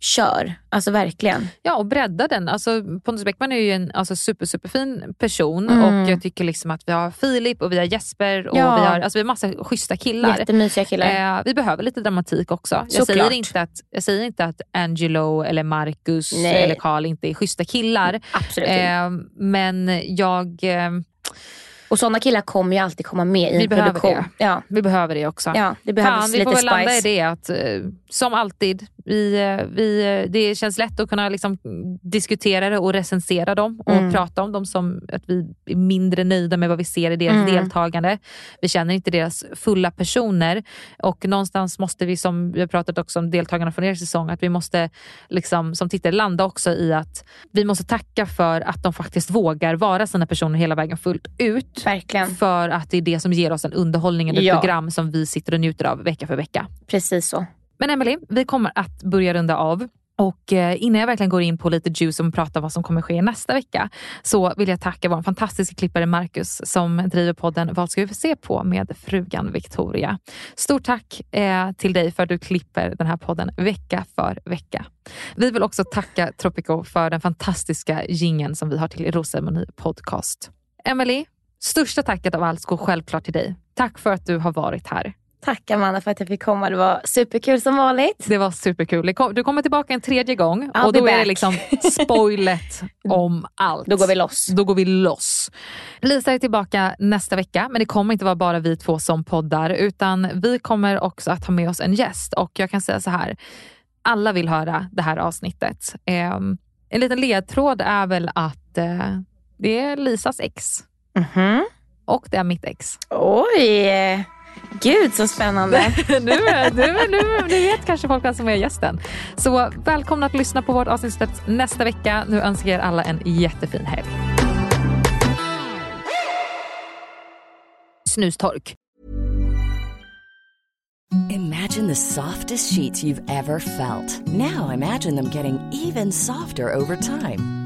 S3: Kör, alltså verkligen.
S1: Ja, och bredda den. Alltså, Pontus Bäckman är ju en alltså, super, superfin person
S3: Mm.
S1: och jag tycker liksom att vi har Filip och vi har Jesper och
S3: Ja.
S1: vi har, alltså, vi har massa schyssta killar.
S3: Jättemysiga killar.
S1: Eh, vi behöver lite dramatik också. Jag säger, inte att, jag säger inte att Angelo eller Marcus
S3: Nej.
S1: eller Karl inte är schyssta killar.
S3: Absolut.
S1: Eh, men jag... Eh,
S3: Och sådana killar kommer ju alltid komma med i
S1: vi
S3: en
S1: behöver
S3: produktion.
S1: det.
S3: Ja.
S1: Vi behöver det också.
S3: Ja, det behövs
S1: Fan, vi
S3: lite
S1: får väl landa i
S3: spice.
S1: det att eh, som alltid, vi, eh, vi, eh, det känns lätt att kunna liksom diskutera det och recensera dem och
S3: Mm.
S1: prata om dem som att vi är mindre nöjda med vad vi ser i deras
S3: Mm.
S1: deltagande. Vi känner inte deras fulla personer och någonstans måste vi, som vi har pratat också om deltagarna från er säsong, att vi måste liksom, som tittare landa också i att vi måste tacka för att de faktiskt vågar vara sina personer hela vägen fullt ut.
S3: Verkligen.
S1: För att det är det som ger oss en underhållning, ett
S3: Ja.
S1: program som vi sitter och njuter av vecka för vecka.
S3: Precis så.
S1: Men Emily, vi kommer att börja runda av. Och eh, innan jag verkligen går in på lite juice och pratar vad som kommer ske nästa vecka så vill jag tacka vår fantastiska klippare Marcus som driver podden Vad ska vi få se på med frugan Victoria. Stort tack eh, till dig för att du klipper den här podden vecka för vecka. Vi vill också tacka Tropico för den fantastiska gingen som vi har till rosceremoni podcast. Emily, största tacket av allt går självklart till dig. Tack för att du har varit här.
S3: Tack Amanda för att jag fick komma. Det var superkul som vanligt.
S1: Det var superkul. Du kommer tillbaka en tredje gång
S3: I'll
S1: och då
S3: be
S1: är det
S3: back.
S1: liksom spoilet om allt.
S3: Då går vi loss.
S1: Då går vi loss. Lisa är tillbaka nästa vecka, men det kommer inte vara bara vi två som poddar, utan vi kommer också att ha med oss en gäst. Och jag kan säga så här, alla vill höra det här avsnittet. Ehm, en liten ledtråd är väl att eh, det är Lisas ex.
S3: Mhm.
S1: Och det är mitt ex.
S3: Oj! Gud så spännande.
S1: nu, nu, nu, nu vet kanske folk vem som är gästen. Så välkomna att lyssna på vårt avsnitt nästa vecka. Nu önskar jag er alla en jättefin helg. Snustork.
S9: Imagine the softest sheets you've ever felt. Now imagine them getting even softer over time.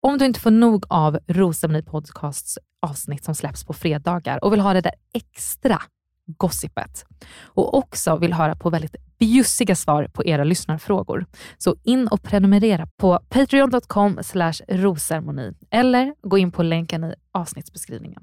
S1: Om du inte får nog av Rosceremoni Podcasts avsnitt som släpps på fredagar och vill ha det där extra gossipet och också vill höra på väldigt bjussiga svar på era lyssnarfrågor. Så in och prenumerera på patreon.com rosermoni eller gå in på länken i avsnittsbeskrivningen.